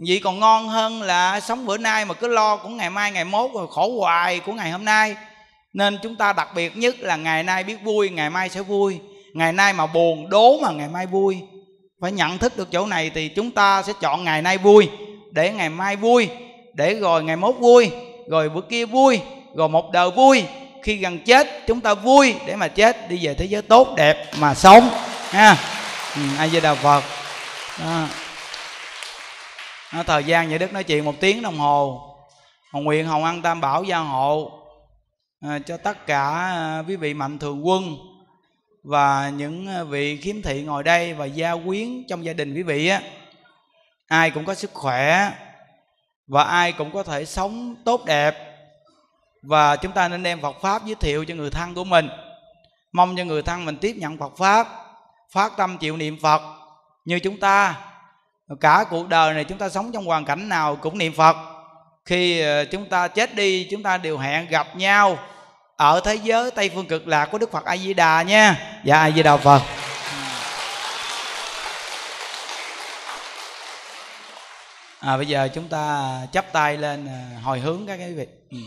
Vậy còn ngon hơn là sống bữa nay mà cứ lo của ngày mai, ngày mốt rồi khổ hoài của ngày hôm nay. Nên chúng ta đặc biệt nhất là ngày nay biết vui, ngày mai sẽ vui. Ngày nay mà buồn đố mà ngày mai vui phải nhận thức được chỗ này thì chúng ta sẽ chọn ngày nay vui để ngày mai vui để rồi ngày mốt vui rồi bữa kia vui rồi một đời vui. Khi gần chết chúng ta vui để mà chết đi về thế giới tốt đẹp mà sống ha. Ừ, ai với đạo phật. Đó. Đó, thời gian nhà đức nói chuyện một tiếng đồng hồ. Hồng nguyện hồng ăn tam bảo gia hộ. À, cho tất cả à, quý vị mạnh thường quân và những ờ, vị khiếm thị ngồi đây và gia quyến trong gia đình quý vị á, ai cũng có sức khỏe và ai cũng có thể sống tốt đẹp. Và chúng ta nên đem Phật pháp giới thiệu cho người thân của mình. Mong cho người thân mình tiếp nhận Phật pháp, phát tâm chịu niệm Phật. Như chúng ta, cả cuộc đời này chúng ta sống trong hoàn cảnh nào cũng niệm Phật. Khi ờ, chúng ta chết đi, chúng ta đều hẹn gặp nhau ở thế giới Tây phương cực lạc của Đức Phật A Di Đà nha. Dạ A Di Đà Phật. À, bây giờ chúng ta chắp tay lên à, hồi hướng các cái vị. ừ.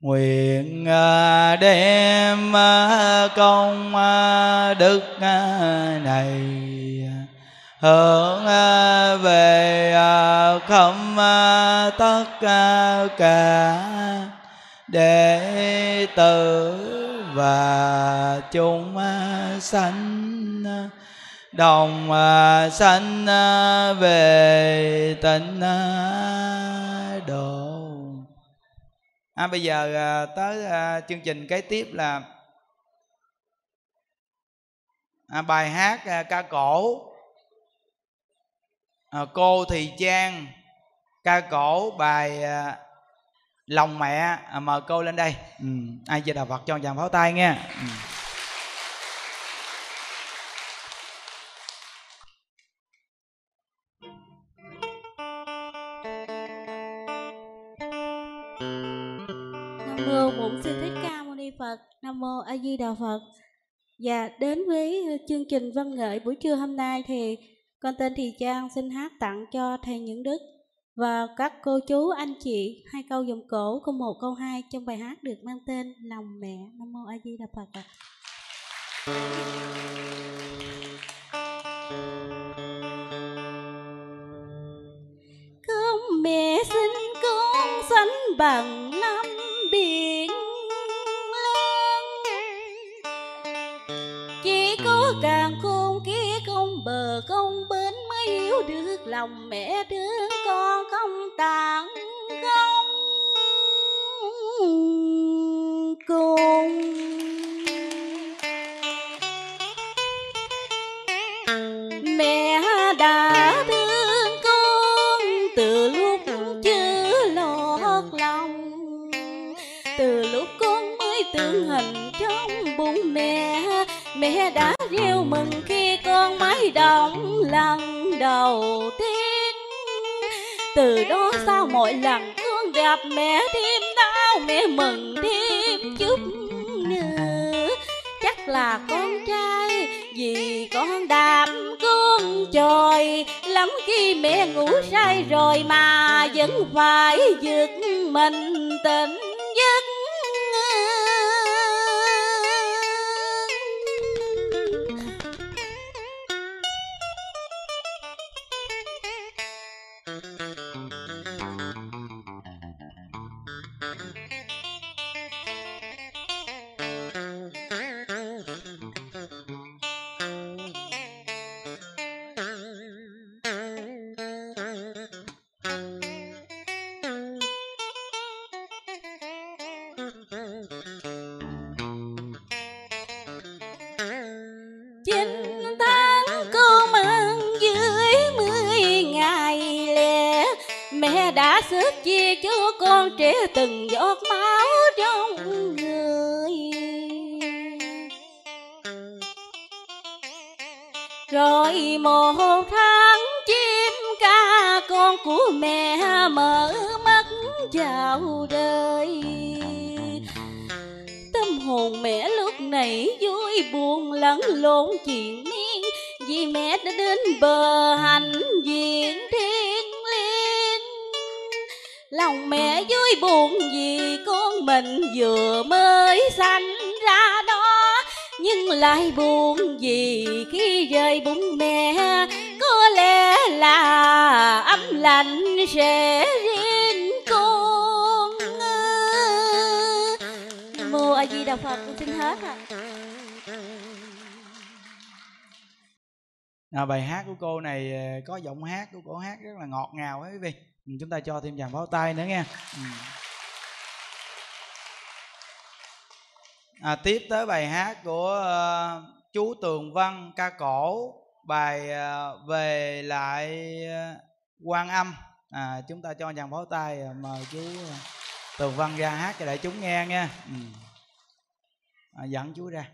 Nguyện à, đem à, công đức này hướng về khâm tất cả đệ tử và chúng sanh đồng sanh về tịnh độ. À, bây giờ à, tới à, chương trình kế tiếp là à, bài hát à, ca cổ. À, cô thì trang ca cổ bài lòng mẹ à, mời cô lên đây ừ. ai chưa đà phật cho chàng pháo tay nghe ừ. Phật, Nam Mô A Di Đà Phật. Và đến với chương trình văn nghệ buổi trưa hôm nay thì Con tên Thị Trang xin hát tặng cho thầy Những Đức và các cô chú, anh chị, hai câu dòng cổ câu một câu hai trong bài hát được mang tên lòng mẹ, nam mô a di đà phật ạ không mẹ sinh con sánh bằng năm biển lớn chỉ có càng khôn, kia không bờ không bờ yêu được lòng mẹ thương con không tàn không cùng. Mẹ đã thương con từ lúc chưa lọt lòng, từ lúc con mới tưởng hình trong bụng mẹ. Mẹ đã reo mừng khi con mới động lòng đầu tiên từ đó sau mỗi lần con gặp mẹ thêm đau, mẹ mừng thêm chút nữa. Chắc là con trai vì con đạp cương tròi lắm khi mẹ ngủ say rồi mà vẫn phải giật mình tỉnh. Nhưng lại buồn vì khi rời bụng mẹ có lẽ là ấm lạnh sẽ riêng con mua a di đà phật con xin hết à. à, bài hát của cô này ờ, có giọng hát của cô hát rất là ngọt ngào ấy quý vị chúng ta cho thêm dàn pháo tay nữa nghe ừ. À, tiếp tới bài hát của uh, chú Tường Văn ca cổ. Bài uh, về lại uh, quan âm. À, chúng ta cho dàn pháo tay uh, mời chú Tường Văn ra hát cho đại chúng nghe nha. Ừ. à, dẫn chú ra.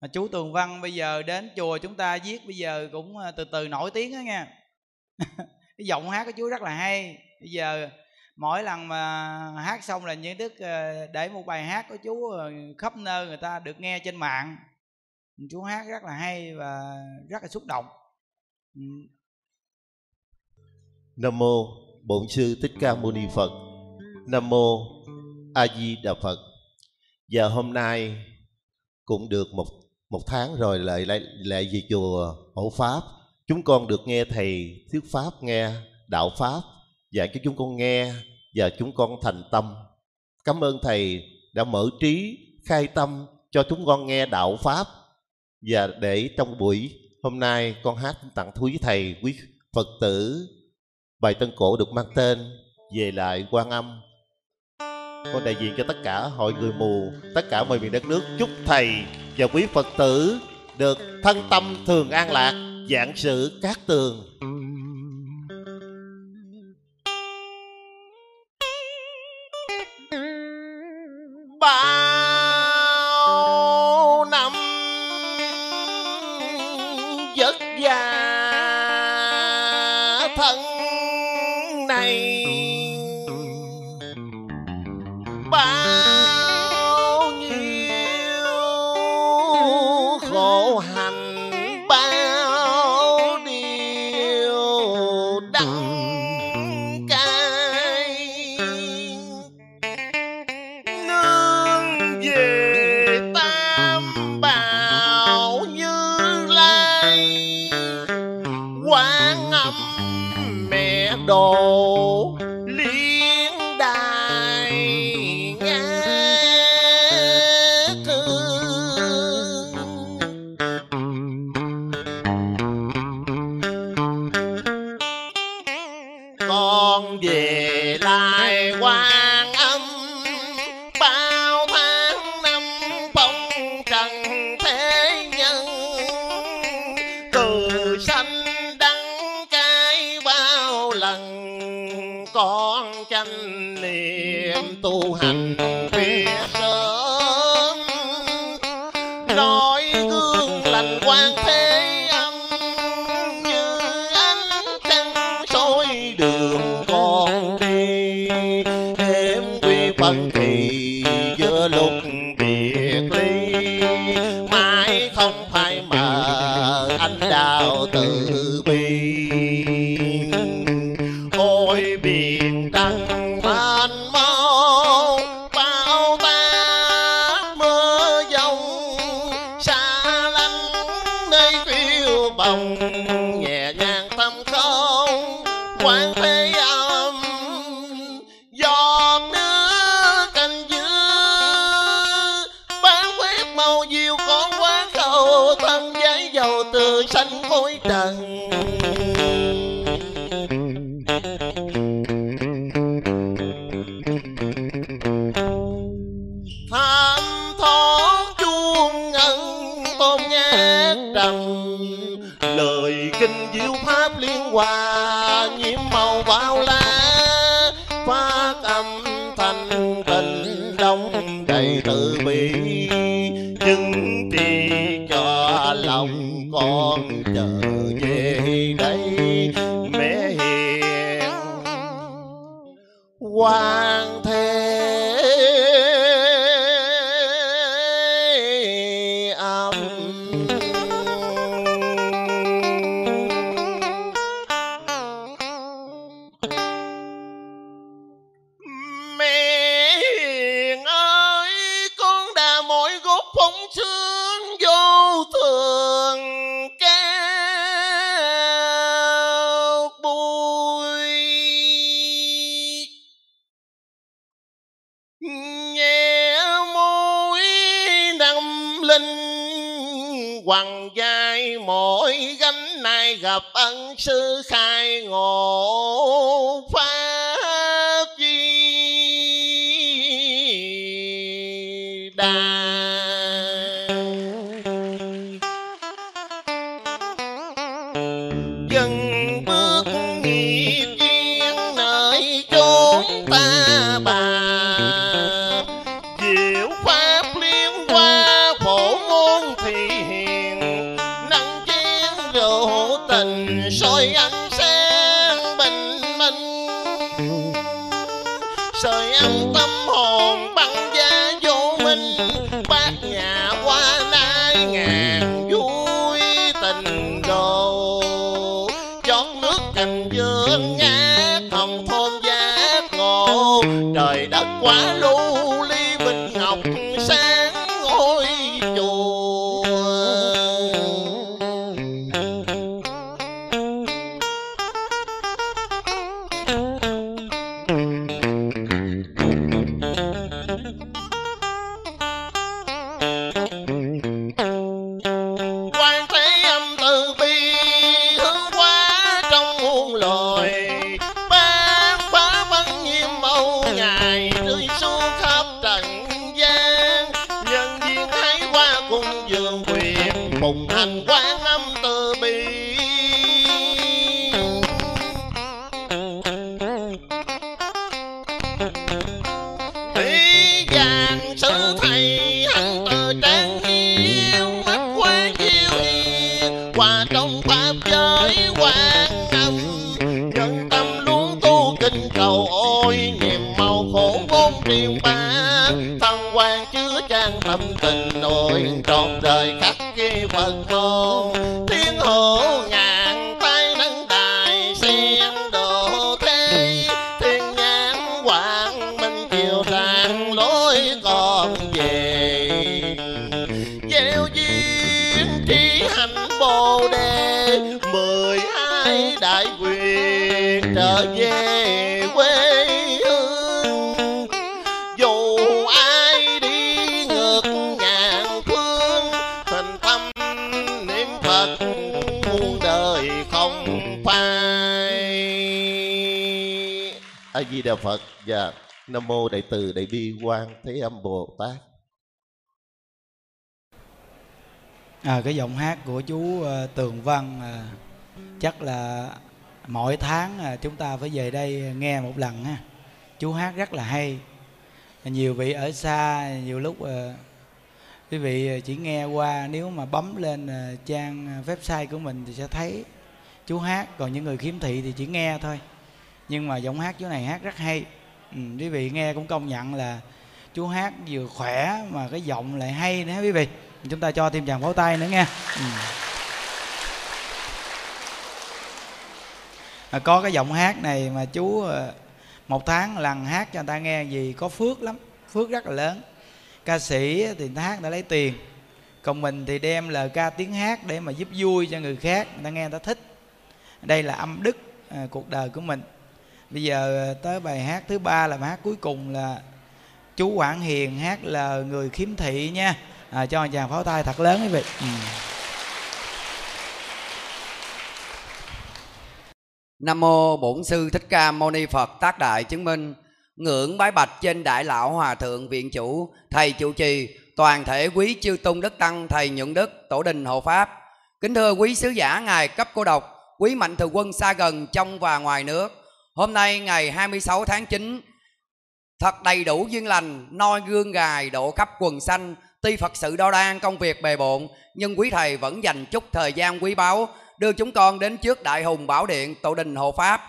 À, chú Tường Văn bây giờ đến chùa chúng ta viết bây giờ cũng từ từ nổi tiếng đó nha. Cái giọng hát của chú rất là hay. Bây giờ mỗi lần mà hát xong là những đức ờ, để một bài hát của chú ờ, khắp nơi người ta được nghe trên mạng chú hát rất là hay và rất là xúc động Nam mô Bổn sư Thích Ca Mâu Ni Phật. Nam mô A Di Đà Phật. Và hôm nay cũng được một một tháng rồi lại lại lại về chùa Hộ Pháp. Chúng con được nghe thầy thuyết pháp, nghe đạo pháp dạy cho chúng con nghe và chúng con thành tâm. Cảm ơn thầy đã mở trí, khai tâm cho chúng con nghe đạo pháp. Và để trong buổi hôm nay con hát tặng thúy thầy quý Phật tử bài tân cổ được mang tên về lại quan âm. Con đại diện cho tất cả hội người mù tất cả mọi miền đất nước chúc thầy và quý phật tử được thân tâm thường an lạc dạng sự cát tường. Niệm sợi ăn tâm hồn băng giá. Đại bi quan thế âm bồ tát. À, cái giọng hát của chú uh, tường văn uh, chắc là mỗi tháng uh, chúng ta phải về đây nghe một lần ha. Chú hát rất là hay. Nhiều vị ở xa nhiều lúc uh, quý vị chỉ nghe qua nếu mà bấm lên uh, trang website của mình thì sẽ thấy chú hát. Còn những người khiếm thị thì chỉ nghe thôi. Nhưng mà giọng hát chú này hát rất hay ừ, quý vị nghe cũng công nhận là chú hát vừa khỏe mà cái giọng lại hay nữa quý vị. Chúng ta cho thêm chàng pháo tay nữa nghe. Ừ. à, có cái giọng hát này mà chú ờ, một tháng lần hát cho người ta nghe gì có phước lắm phước rất là lớn. Ca sĩ thì hát đã lấy tiền còn mình thì đem lời ca tiếng hát để mà giúp vui cho người khác người ta nghe người ta thích. Đây là âm đức à, cuộc đời của mình bây giờ ờ, tới bài hát thứ ba là bài hát cuối cùng là chú Quảng Hiền hát là người khiếm thị nha. À, cho chàng pháo tay thật lớn quý vị. Ừ. Nam mô Bổn sư Thích Ca Mâu Ni Phật tác đại chứng minh ngưỡng bái bạch trên đại lão hòa thượng viện chủ thầy chủ trì toàn thể quý chư tôn đức tăng thầy nhuận đức tổ đình hộ pháp. Kính thưa quý sứ giả ngài cấp cô độc quý mạnh thường quân xa gần trong và ngoài nước hôm nay ngày 26 tháng 9 thật đầy đủ duyên lành, noi gương gài độ khắp quần xanh tuy phật sự đo đan công việc bề bộn, nhưng quý thầy vẫn dành chút thời gian quý báu, đưa chúng con đến trước đại hùng bảo điện tổ đình hộ pháp.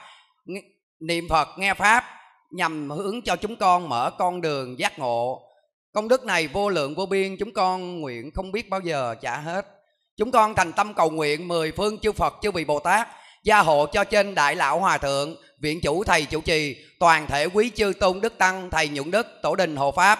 Niệm phật, nghe pháp, nhằm hướng cho chúng con mở con đường giác ngộ. Công đức này vô lượng, vô biên, chúng con nguyện không biết bao giờ trả hết. Chúng con thành tâm cầu nguyện mười phương chư phật, chư vị bồ tát, gia hộ cho trên đại lão hòa thượng viện chủ thầy chủ trì, toàn thể quý chư tôn đức tăng thầy nhuận đức, tổ đình hộ pháp.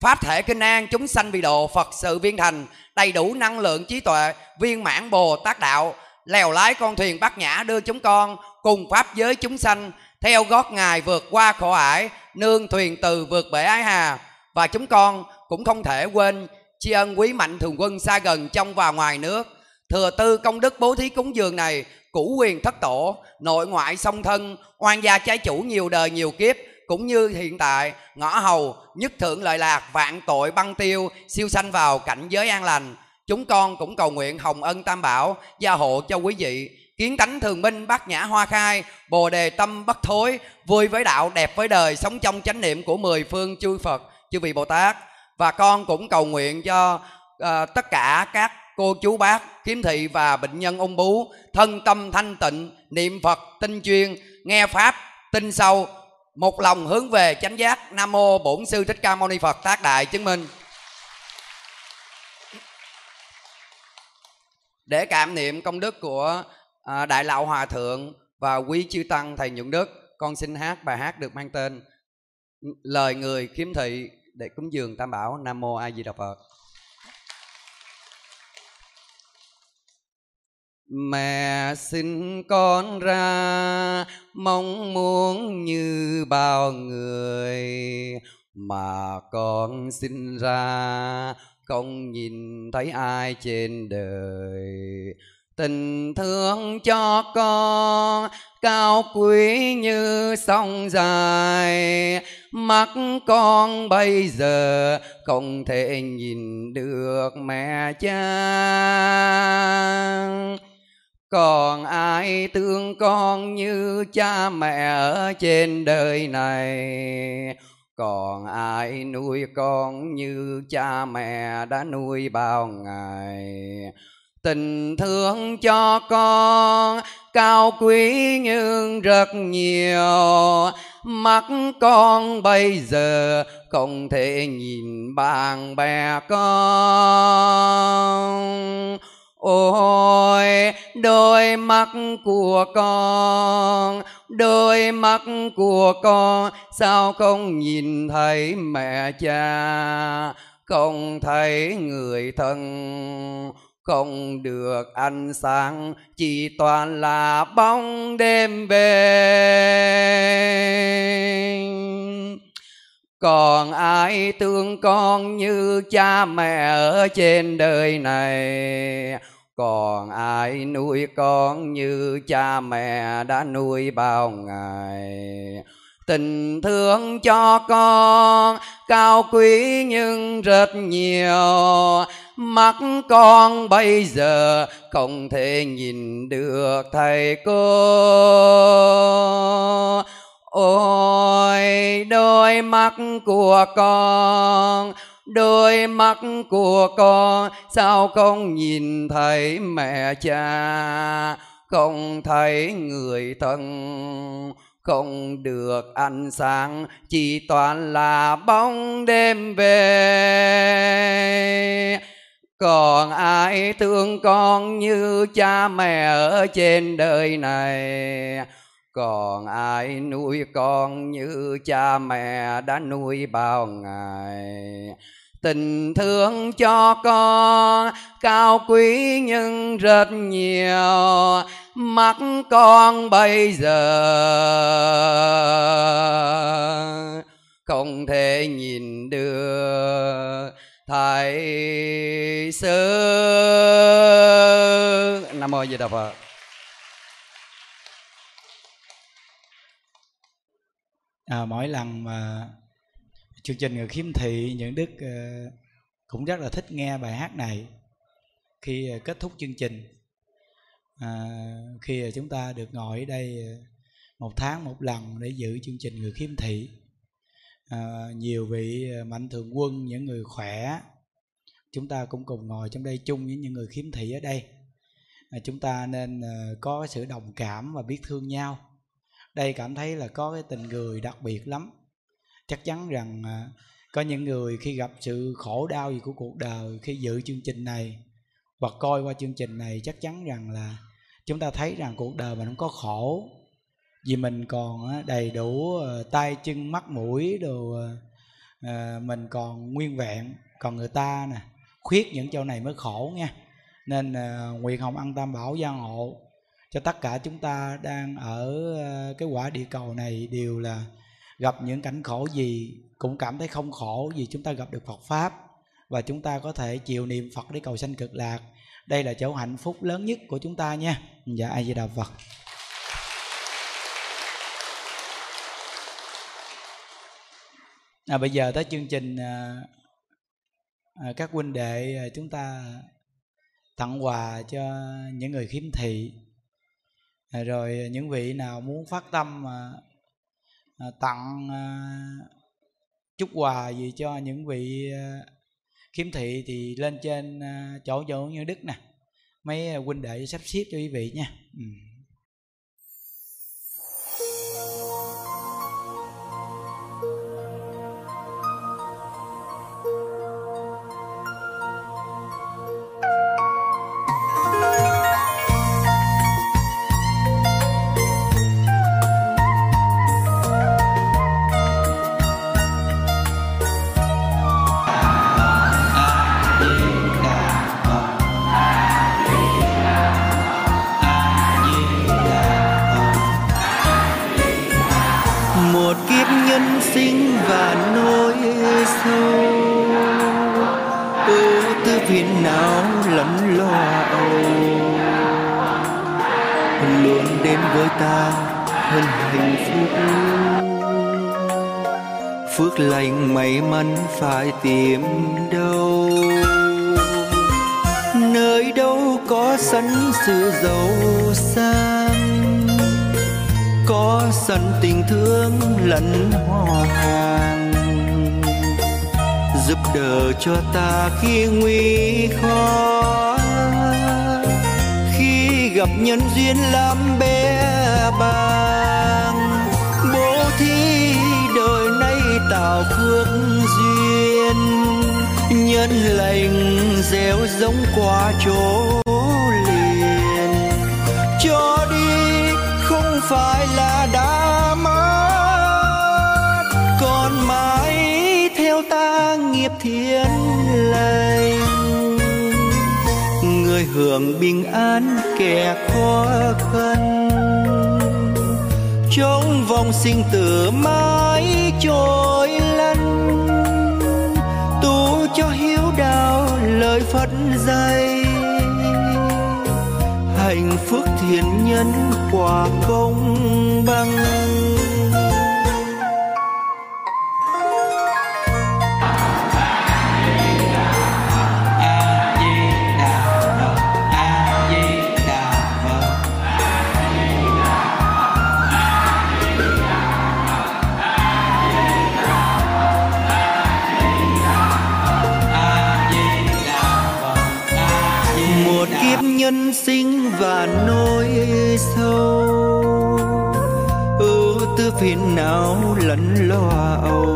Pháp thể kinh an chúng sanh bị độ phật sự viên thành, đầy đủ năng lượng trí tuệ, viên mãn bồ tát đạo. Lèo lái con thuyền bát nhã đưa chúng con cùng pháp giới chúng sanh, theo gót ngài vượt qua khổ ải, nương thuyền từ vượt bể ái hà. Và chúng con cũng không thể quên tri ân quý mạnh thường quân xa gần trong và ngoài nước thừa tư công đức bố thí cúng dường này cũ quyền thất tổ nội ngoại song thân oan gia trái chủ nhiều đời nhiều kiếp. Cũng như hiện tại ngõ hầu nhất thượng lợi lạc vạn tội băng tiêu siêu sanh vào cảnh giới an lành. Chúng con cũng cầu nguyện hồng ân tam bảo gia hộ cho quý vị. Kiến tánh thường minh bát nhã hoa khai bồ đề tâm bất thối vui với đạo đẹp với đời sống trong chánh niệm của mười phương chư phật chư vị bồ tát. Và con cũng cầu nguyện cho uh, tất cả các cô chú bác khiếm thị và bệnh nhân ung bú, thân tâm thanh tịnh, niệm phật, tinh chuyên, nghe pháp tinh sâu, một lòng hướng về chánh giác. Nam mô bổn sư thích ca mâu ni phật, tác đại chứng minh. Để cảm niệm công đức của à, đại lão hòa thượng và quý chư tăng thầy nhuận đức, con xin hát bài hát được mang tên lời người khiếm thị để cúng dường tam bảo. Nam mô a di đà phật. Mẹ sinh con ra, mong muốn như bao người. Mà con sinh ra, không nhìn thấy ai trên đời. Tình thương cho con, cao quý như sông dài. Mắt con bây giờ không thể nhìn được mẹ cha còn ai thương con như cha mẹ ở trên đời này? Còn ai nuôi con như cha mẹ đã nuôi bao ngày? Tình thương cho con cao quý nhưng rất nhiều. Mắt con bây giờ không thể nhìn bạn bè con ôi, đôi mắt của con, đôi mắt của con, sao không nhìn thấy mẹ cha? Không thấy người thân, không được ánh sáng, chỉ toàn là bóng đêm về còn ai thương con như cha mẹ ở trên đời này? Còn ai nuôi con như cha mẹ đã nuôi bao ngày? Tình thương cho con cao quý nhưng rất nhiều. Mắt con bây giờ không thể nhìn được thầy cô ôi, đôi mắt của con, đôi mắt của con, sao không nhìn thấy mẹ cha? Không thấy người thân, không được ánh sáng, chỉ toàn là bóng đêm về. Còn ai thương con như cha mẹ ở trên đời này? Còn ai nuôi con như cha mẹ đã nuôi bao ngày? Tình thương cho con cao quý nhưng rất nhiều, mắt con bây giờ không thể nhìn được. Thầy sư, nam mô di đà phật. À, mỗi lần mà chương trình người khiếm thị những đức uh, cũng rất là thích nghe bài hát này khi uh, kết thúc chương trình. À, khi ờ, chúng ta được ngồi ở đây một tháng một lần để giữ chương trình người khiếm thị. À, nhiều vị mạnh thường quân những người khỏe chúng ta cũng cùng ngồi trong đây chung với những người khiếm thị ở đây. À, chúng ta nên có sự đồng cảm và biết thương nhau đây cảm thấy là có cái tình người đặc biệt lắm. Chắc chắn rằng à, có những người khi gặp sự khổ đau gì của cuộc đời khi dự chương trình này hoặc coi qua chương trình này, chắc chắn rằng là chúng ta thấy rằng cuộc đời mình không có khổ. Vì mình còn đầy đủ ờ, tay, chân, mắt, mũi đồ ờ, ờ, mình còn nguyên vẹn, còn người ta nè. Khuyết những chỗ này mới khổ nha. Nên nguyện hồng ăn tam bảo gia hộ cho tất cả chúng ta đang ở ờ, cái quả địa cầu này đều là gặp những cảnh khổ gì cũng cảm thấy không khổ vì chúng ta gặp được Phật pháp. Và chúng ta có thể chịu niệm Phật để cầu sanh cực lạc. Đây là chỗ hạnh phúc lớn nhất của chúng ta nha. Dạ a di đà phật. À, bây giờ tới chương trình à, à, các huynh đệ à, chúng ta tặng quà cho những người khiếm thị. À, rồi à, những vị nào muốn phát tâm mà tặng chúc chút quà gì cho những vị khiếm thị thì lên trên chỗ chỗ như đức nè mấy huynh đệ sắp xếp cho quý vị nha ừ. Lành may mắn phải tìm đâu. Nơi đâu có sẵn sự giàu sang, có sẵn tình thương lẫn hòa hàng giúp đỡ cho ta khi nguy khó, khi gặp nhân duyên làm bé bàng. Tạo phước duyên, nhân lành gieo giống qua chỗ liền. Cho đi, không phải là đã mất, còn mãi theo ta nghiệp thiên lành. Người hưởng bình an kẻ khó khăn trong vòng sinh tử mãi trôi lăn. Tu cho hiếu đạo lời phật dạy. Hạnh phúc thiện nhân quả công bằng. Và nỗi sâu. Ưu tư phiền não lẫn lo âu.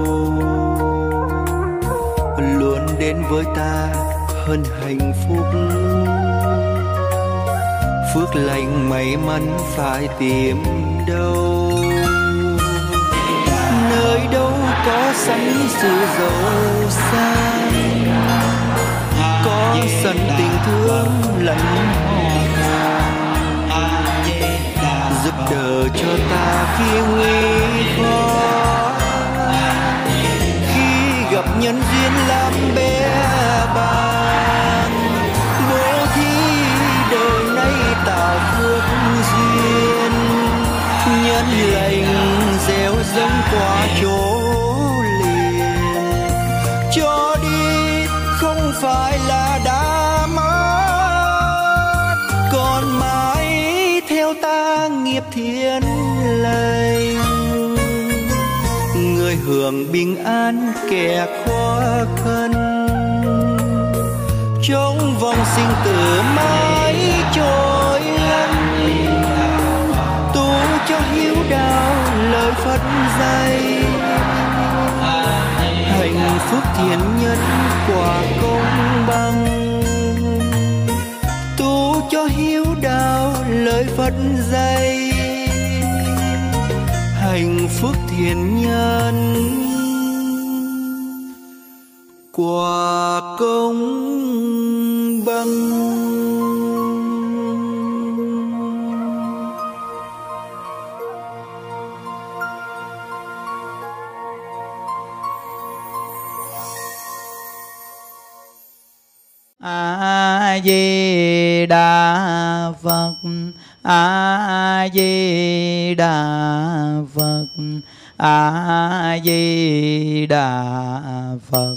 Luôn đến với ta hơn hạnh phúc. Phước lành may mắn phải tìm đâu. Nơi đâu có sẵn sự giàu sang. Có sân tình thương lẫn đỡ cho ta khi nguy khó. Khi gặp nhân duyên làm bên đường bình an kẻ khó khăn. Trong vòng sinh tử mãi trôi lăn. Tu cho hiếu đạo lời phật dạy. Hạnh phúc thiện nhân quả công bằng. Tu cho hiếu đạo lời phật dạy. Hạnh phúc thiện nhân quả công bằng. A di đà phật a di đà phật a di đà phật